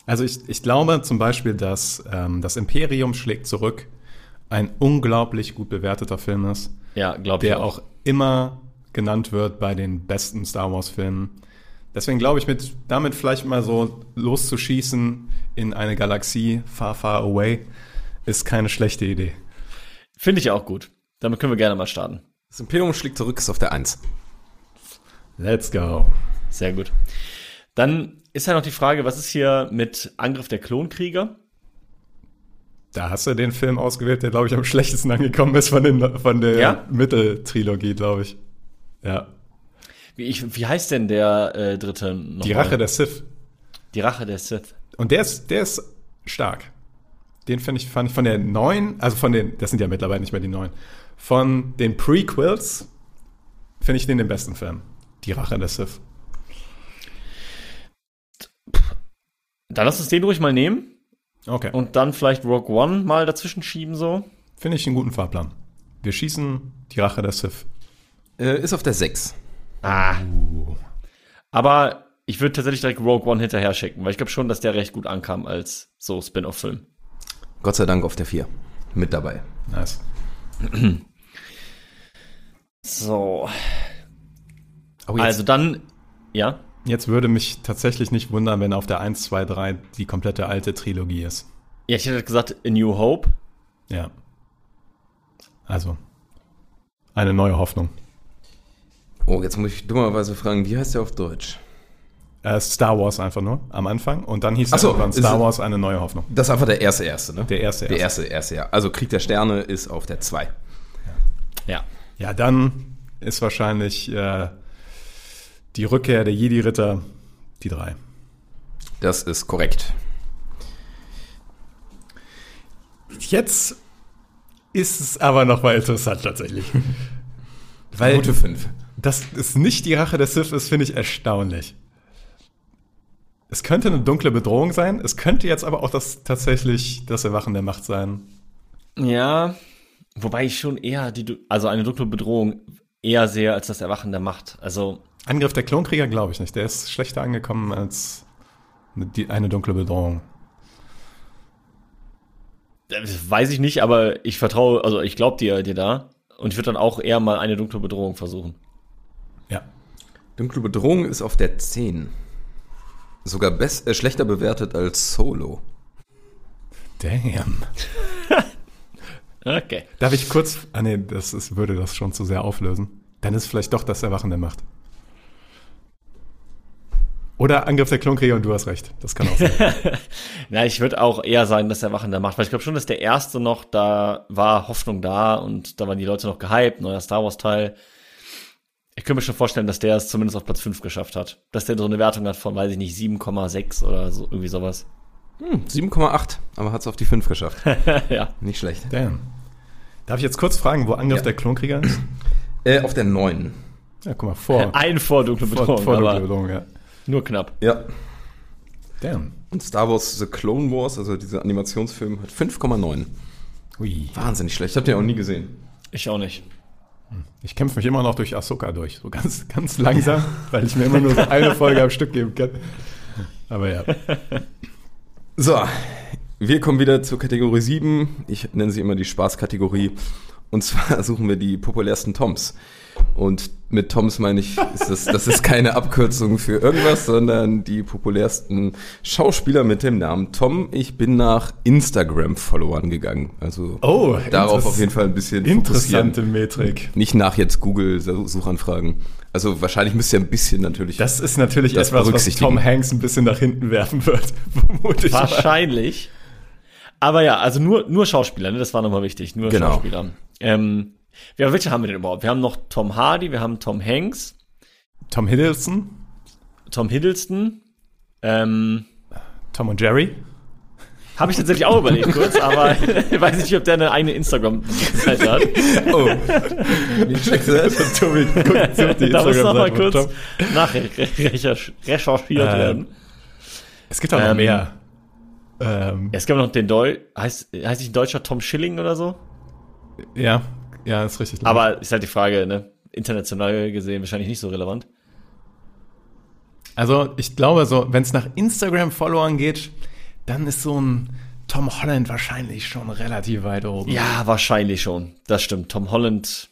Speaker 1: Also ich, ich glaube zum Beispiel, dass ähm, das Imperium schlägt zurück ein unglaublich gut bewerteter Film ist,
Speaker 6: Ja, glaube ich
Speaker 1: der auch immer genannt wird bei den besten Star Wars Filmen. Deswegen glaube ich, mit damit vielleicht mal so loszuschießen in eine Galaxie far, far away ist keine schlechte Idee.
Speaker 6: Finde ich auch gut. Damit können wir gerne mal starten.
Speaker 5: Das Imperium schlägt zurück, ist auf der 1.
Speaker 1: Let's go.
Speaker 6: Sehr gut. Dann ist ja noch die Frage, was ist hier mit Angriff der Klonkrieger?
Speaker 1: Da hast du den Film ausgewählt, der, glaube ich, am schlechtesten angekommen ist von, den, von der
Speaker 6: Ja?
Speaker 1: Mitteltrilogie, glaube ich. Ja.
Speaker 6: Wie, ich, wie heißt denn der äh, dritte noch
Speaker 1: Die? Rache der Sith.
Speaker 6: Die Rache der Sith.
Speaker 1: Und der ist, der ist stark. Den finde ich, fand ich von der neuen, also von den, das sind ja mittlerweile nicht mehr die neuen, von den Prequels finde ich den den besten Film. Die Rache der Sith.
Speaker 6: Dann lass uns den ruhig mal nehmen
Speaker 1: Okay.
Speaker 6: und dann vielleicht Rogue One mal dazwischen schieben so.
Speaker 1: Finde ich einen guten Fahrplan. Wir schießen die Rache der Sith.
Speaker 5: Äh, ist auf der 6.
Speaker 6: Ah. Aber ich würde tatsächlich direkt Rogue One hinterher schicken, weil ich glaube schon, dass der recht gut ankam als so Spin-off-Film.
Speaker 5: Gott sei Dank auf der 4. Mit dabei.
Speaker 1: Nice.
Speaker 6: So.
Speaker 1: Oh,
Speaker 6: Also dann, ja.
Speaker 1: Jetzt würde mich tatsächlich nicht wundern, wenn auf der 1, 2, 3 die komplette alte Trilogie ist.
Speaker 6: Ja, ich hätte gesagt A New Hope.
Speaker 1: Ja. Also, eine neue Hoffnung.
Speaker 5: Oh, jetzt muss ich dummerweise fragen, wie heißt der auf Deutsch?
Speaker 1: Äh, Star Wars einfach nur am Anfang und dann hieß
Speaker 5: Ach
Speaker 1: es
Speaker 5: so,
Speaker 1: irgendwann
Speaker 5: ist
Speaker 1: Star
Speaker 5: es-
Speaker 1: Wars eine neue Hoffnung.
Speaker 5: Das ist einfach der erste erste, ne?
Speaker 1: Der erste
Speaker 5: Der erste erste, ja. Also Krieg der Sterne ist auf der 2.
Speaker 6: Ja.
Speaker 1: Ja, dann ist wahrscheinlich äh, die Rückkehr der Jedi-Ritter die drei.
Speaker 5: Das ist korrekt.
Speaker 1: Jetzt ist es aber noch mal interessant tatsächlich. (laughs) Weil
Speaker 5: Gute 5.
Speaker 1: das ist nicht die Rache der Sith ist, finde ich erstaunlich. Es könnte eine dunkle Bedrohung sein, es könnte jetzt aber auch das tatsächlich das Erwachen der Macht sein.
Speaker 6: Ja. Wobei ich schon eher die, du- also eine dunkle Bedrohung eher sehe als das Erwachen der Macht. Also,
Speaker 1: Angriff der Klonkrieger glaube ich nicht, der ist schlechter angekommen als eine, die, eine dunkle Bedrohung.
Speaker 6: das weiß ich nicht, aber ich vertraue, also ich glaube dir, dir da. Und ich würde dann auch eher mal eine dunkle Bedrohung versuchen.
Speaker 1: Ja.
Speaker 5: Dunkle Bedrohung ist auf der 10. Sogar best, äh, schlechter bewertet als Solo.
Speaker 1: Damn. (laughs)
Speaker 6: Okay.
Speaker 1: Darf ich kurz. Ah nee, das ist, würde das schon zu sehr auflösen. Dann ist vielleicht doch das Erwachen der Macht. Oder Angriff der Klonkrieger und du hast recht. Das kann auch sein. (laughs)
Speaker 6: Na, ich würde auch eher sagen, dass der Macht, weil ich glaube schon, dass der erste noch, da war Hoffnung da und da waren die Leute noch gehypt, neuer Star Wars Teil. Ich könnte mir schon vorstellen, dass der es zumindest auf Platz 5 geschafft hat. Dass der so eine Wertung hat von, weiß ich nicht, 7,6 oder so, irgendwie sowas.
Speaker 5: Hm, 7,8, aber hat es auf die 5 geschafft. (laughs)
Speaker 6: ja.
Speaker 5: Nicht schlecht.
Speaker 1: Damn. Darf ich jetzt kurz fragen, wo Angriff
Speaker 5: Ja.
Speaker 1: der Klonkrieger ist?
Speaker 5: Äh, auf der 9.
Speaker 1: Ja, guck mal, vor. (laughs)
Speaker 6: Ein vor dunkle
Speaker 1: vor,
Speaker 6: Bedrohung,
Speaker 1: vor
Speaker 6: aber
Speaker 1: dunkle Bedrohung, ja.
Speaker 6: Nur knapp.
Speaker 5: Ja.
Speaker 1: Damn.
Speaker 5: Und Star Wars The Clone Wars, also dieser Animationsfilm, hat 5,9.
Speaker 1: Ui.
Speaker 5: Wahnsinnig schlecht. Ich habe den auch nie gesehen.
Speaker 6: Ich auch nicht.
Speaker 1: Ich kämpfe mich immer noch durch Ahsoka durch. So ganz, ganz langsam, weil ich mir immer nur so eine Folge am Stück geben kann. Aber ja. (laughs)
Speaker 5: So, wir kommen wieder zur Kategorie 7. Ich nenne sie immer die Spaßkategorie. Und zwar (laughs) suchen wir die populärsten Toms. Und mit Toms meine ich, ist das, das ist keine Abkürzung für irgendwas, sondern die populärsten Schauspieler mit dem Namen Tom. Ich bin nach Instagram-Followern gegangen. Also
Speaker 1: Oh,
Speaker 5: darauf auf jeden Fall ein bisschen
Speaker 1: Interessante. Metrik.
Speaker 5: Nicht nach jetzt Google-Suchanfragen. Also wahrscheinlich müsst ihr ein bisschen natürlich.
Speaker 1: Das ist natürlich
Speaker 5: Das
Speaker 1: etwas, was. Tom Hanks ein bisschen nach hinten werfen wird. (laughs) Vermute ich mal.
Speaker 6: Wahrscheinlich. Aber ja, also nur, nur Schauspieler, ne? das war nochmal wichtig. Nur
Speaker 5: Genau.
Speaker 6: Schauspieler. Ähm, ja, welche haben wir denn überhaupt? Wir haben noch Tom Hardy, wir haben Tom Hanks,
Speaker 1: Tom Hiddleston,
Speaker 6: Tom Hiddleston. Ähm,
Speaker 1: Tom und Jerry.
Speaker 6: Habe ich tatsächlich auch überlegt kurz, aber (laughs) ich weiß nicht, ob der eine eigene Instagram-Seite hat. (laughs)
Speaker 5: oh, das? (laughs)
Speaker 1: Tobi, guck, such die
Speaker 6: da muss noch mal
Speaker 1: Instagram-Seite von
Speaker 6: kurz
Speaker 1: Tom.
Speaker 6: nachrecherchiert
Speaker 1: Ähm,
Speaker 6: werden.
Speaker 1: Es gibt auch noch
Speaker 6: Ähm,
Speaker 1: mehr. Ähm,
Speaker 6: Es gibt noch den Deu heißt, heißt nicht ein deutscher Tom Schilling oder so?
Speaker 1: ja, ja, ist richtig.
Speaker 6: Aber ist halt die Frage, ne? International gesehen wahrscheinlich nicht so relevant.
Speaker 1: Also ich glaube, so, wenn es nach Instagram-Followern geht, dann ist so ein Tom Holland wahrscheinlich schon relativ weit oben.
Speaker 6: Ja, wahrscheinlich schon. Das stimmt. Tom Holland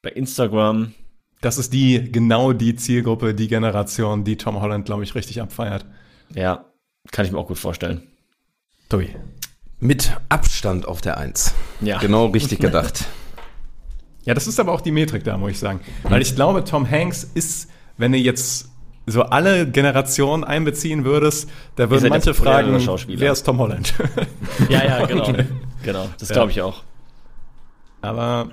Speaker 6: bei Instagram.
Speaker 1: Das ist die, genau die Zielgruppe, die Generation, die Tom Holland, glaube ich, richtig abfeiert.
Speaker 6: Ja, kann ich mir auch gut vorstellen.
Speaker 1: Tobi.
Speaker 5: Mit Abstand auf der Eins.
Speaker 6: Ja.
Speaker 5: Genau richtig gedacht. (laughs)
Speaker 1: Ja, das ist aber auch die Metrik da, muss ich sagen. Weil ich glaube, Tom Hanks ist, wenn du jetzt so alle Generationen einbeziehen würdest, da würden manche fragen, wer ist Tom Holland? (laughs)
Speaker 6: Ja, ja, genau. genau, das
Speaker 1: Ja.
Speaker 6: glaube ich auch.
Speaker 1: aber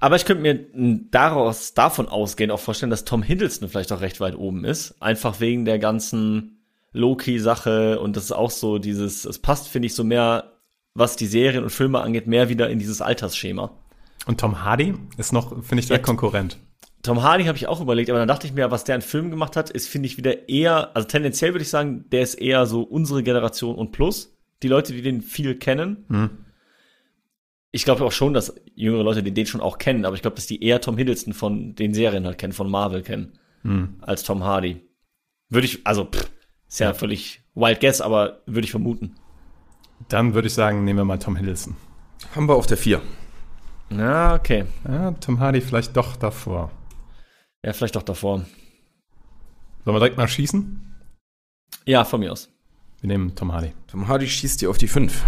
Speaker 6: Aber ich könnte mir daraus, davon ausgehend auch vorstellen, dass Tom Hiddleston vielleicht auch recht weit oben ist. Einfach wegen der ganzen Loki-Sache und das ist auch so dieses, es passt, finde ich, so mehr, was die Serien und Filme angeht, mehr wieder in dieses Altersschema.
Speaker 1: Und Tom Hardy ist noch, finde ich, der
Speaker 6: Ja.
Speaker 1: Konkurrent.
Speaker 6: Tom Hardy habe ich auch überlegt, aber dann dachte ich mir, was der an Filmen gemacht hat, ist, finde ich, wieder eher, also tendenziell würde ich sagen, der ist eher so unsere Generation und plus. Die Leute, die den viel kennen. Ich glaube auch schon, dass jüngere Leute die den schon auch kennen, aber ich glaube, dass die eher Tom Hiddleston von den Serien halt kennen, von Marvel kennen, als Tom Hardy. Würde ich, also, pff, ist ja, völlig wild guess, aber würde ich vermuten.
Speaker 1: Dann würde ich sagen, nehmen wir mal Tom Hiddleston.
Speaker 5: Haben wir auf der Vier.
Speaker 6: Na, okay.
Speaker 1: Ja, Tom Hardy vielleicht doch davor.
Speaker 6: Ja, vielleicht doch davor.
Speaker 1: Sollen wir direkt mal schießen?
Speaker 6: Ja, von mir aus.
Speaker 1: Wir nehmen Tom Hardy.
Speaker 5: Tom Hardy schießt dir auf die Fünf.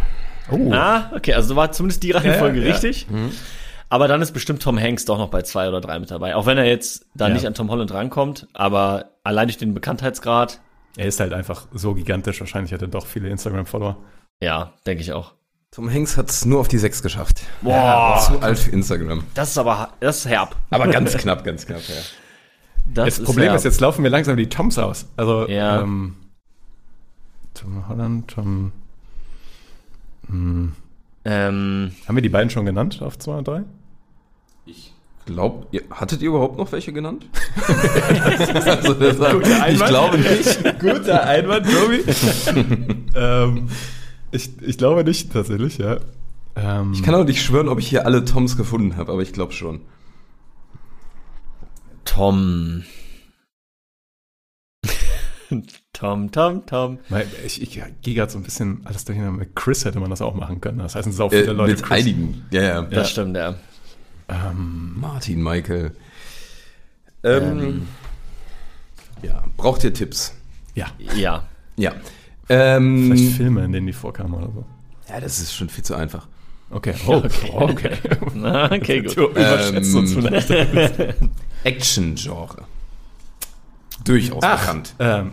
Speaker 1: Oh,
Speaker 6: Ah, okay, also war zumindest die Reihenfolge
Speaker 1: Ja, ja.
Speaker 6: richtig. Aber dann ist bestimmt Tom Hanks doch noch bei zwei oder drei mit dabei. Auch wenn er jetzt da
Speaker 1: Ja.
Speaker 6: nicht an Tom Holland rankommt, aber allein durch den Bekanntheitsgrad,
Speaker 1: er ist halt einfach so gigantisch. Wahrscheinlich hat er doch viele Instagram-Follower.
Speaker 6: ja, denke ich auch.
Speaker 5: Tom Hanks hat es nur auf die Sechs geschafft.
Speaker 6: Boah,
Speaker 5: Zu alt für Instagram.
Speaker 6: das ist aber, das ist herb.
Speaker 5: Aber ganz knapp, ganz knapp, ja.
Speaker 6: Das
Speaker 1: Das Problem
Speaker 6: herb.
Speaker 1: ist, jetzt laufen mir langsam die Toms aus. Also,
Speaker 6: Ja.
Speaker 1: ähm, Tom Holland, Tom. Hm.
Speaker 6: ähm,
Speaker 1: Haben wir die beiden schon genannt auf 2 und 3?
Speaker 5: Ich glaube, ihr, hattet ihr überhaupt noch welche genannt? (laughs) also, ich
Speaker 1: Einwand.
Speaker 5: glaube nicht.
Speaker 1: Guter Einwand, Tobi. (laughs) ähm, ich, ich glaube nicht tatsächlich, ja. Ähm,
Speaker 5: Ich kann auch nicht schwören, ob ich hier alle Toms gefunden habe, aber ich glaube schon.
Speaker 6: Tom. (laughs) Tom, Tom, Tom.
Speaker 1: Weil Ich, ich gehe gerade so ein bisschen alles durcheinander. Mit Chris hätte man das auch machen können. Das heißen sau viele
Speaker 5: Äh,
Speaker 1: Leute
Speaker 5: mit
Speaker 1: Chris.
Speaker 5: einigen. Ja, ja.
Speaker 6: Das
Speaker 1: Ja.
Speaker 6: stimmt, ja.
Speaker 5: Martin, Michael. Ähm, Ja, braucht ihr Tipps?
Speaker 1: Ja,
Speaker 6: Ja.
Speaker 5: Ja. Ähm,
Speaker 1: vielleicht Filme, in denen die vorkamen oder so.
Speaker 5: ja, das ist schon viel zu einfach.
Speaker 1: Okay, oh, (laughs) okay. okay. (laughs)
Speaker 6: Na, okay, gut.
Speaker 1: Du überschätzt uns
Speaker 5: Ähm,
Speaker 1: vielleicht. (laughs)
Speaker 5: Action-Genre. Durchaus
Speaker 1: Ach,
Speaker 5: bekannt.
Speaker 1: ähm,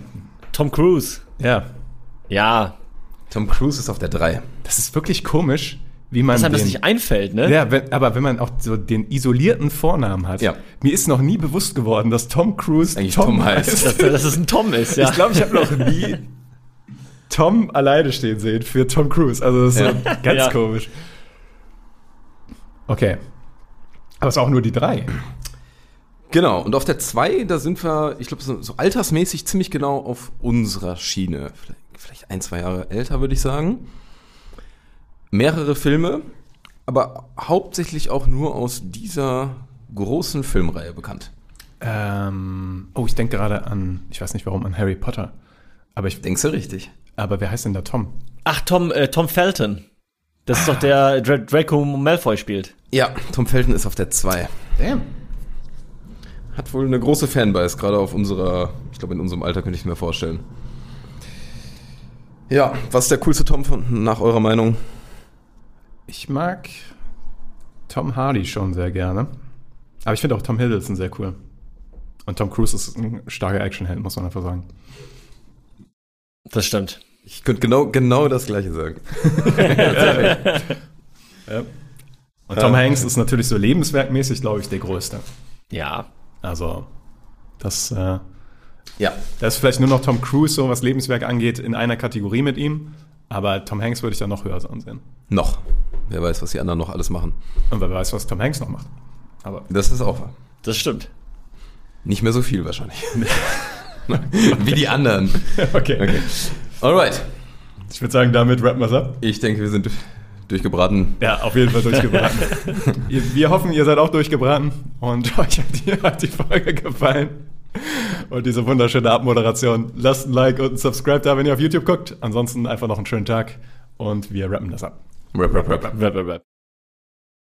Speaker 6: Tom Cruise.
Speaker 1: ja,
Speaker 6: Ja.
Speaker 5: Tom Cruise ist auf der 3.
Speaker 1: das ist wirklich komisch, wie man
Speaker 6: Dass einem das
Speaker 1: den,
Speaker 6: nicht einfällt, ne?
Speaker 1: Ja, wenn, aber wenn man auch so den isolierten Vornamen hat.
Speaker 5: Ja.
Speaker 1: Mir ist noch nie bewusst geworden, dass Tom Cruise
Speaker 5: Eigentlich Tom heißt.
Speaker 6: Dass, dass es ein Tom ist, ja.
Speaker 1: Ich glaube, ich habe noch nie Tom alleine stehen sehen für Tom Cruise. Also das ist
Speaker 5: Ja.
Speaker 1: so (laughs) ganz
Speaker 6: Ja.
Speaker 1: komisch. Okay. Aber es ist auch nur die drei.
Speaker 5: Genau, und auf der 2, da sind wir, ich glaube, so, so altersmäßig ziemlich genau auf unserer Schiene. Vielleicht, vielleicht ein, zwei Jahre älter, würde ich sagen. Mehrere Filme, aber hauptsächlich auch nur aus dieser großen Filmreihe bekannt.
Speaker 1: Ähm, oh, ich denke gerade an, ich weiß nicht warum, an Harry Potter. Aber, ich,
Speaker 5: Denkst du richtig?
Speaker 1: Aber wer heißt denn da Tom?
Speaker 6: Ach, Tom, äh, Tom Felton. Das ist doch der Dra Draco Malfoy spielt.
Speaker 5: Ja, Tom Felton ist auf der 2.
Speaker 1: Damn.
Speaker 5: Hat wohl eine große Fanbase, gerade auf unserer, ich glaube, in unserem Alter könnte ich mir vorstellen. Ja, was ist der coolste Tom von, nach eurer Meinung?
Speaker 1: Ich mag Tom Hardy schon sehr gerne. Aber ich finde auch Tom Hiddleston sehr cool. Und Tom Cruise ist ein starker Actionheld, muss man einfach sagen.
Speaker 6: Das stimmt.
Speaker 5: Ich könnte genau, genau das gleiche sagen. (laughs)
Speaker 1: Und Tom Hanks ist natürlich so lebenswerkmäßig, glaube ich, der größte.
Speaker 6: Ja.
Speaker 1: Also, das, äh,
Speaker 5: Ja.
Speaker 1: da ist vielleicht nur noch Tom Cruise, so was Lebenswerk angeht, in einer Kategorie mit ihm. Aber Tom Hanks würde ich da noch höher ansehen.
Speaker 5: Noch. Wer weiß, was die anderen noch alles machen.
Speaker 1: Und wer weiß, was Tom Hanks noch macht. Aber
Speaker 5: Das ist auch wahr.
Speaker 6: Das stimmt.
Speaker 5: Nicht mehr so viel wahrscheinlich. (laughs) (laughs) Wie die anderen. (laughs)
Speaker 1: okay.
Speaker 5: Okay. Alright.
Speaker 1: Ich würde sagen, damit rappen wir es ab.
Speaker 5: Ich denke, wir sind durchgebraten.
Speaker 1: Ja, auf jeden Fall durchgebraten. (laughs) wir hoffen, ihr seid auch durchgebraten und euch hat die, hat die Folge gefallen. Und diese wunderschöne Abmoderation. Lasst ein Like und ein Subscribe da, wenn ihr auf YouTube guckt. Ansonsten einfach noch einen schönen Tag und wir rappen das ab.
Speaker 5: Rap, rap, rap.
Speaker 6: Rap, rap, rap.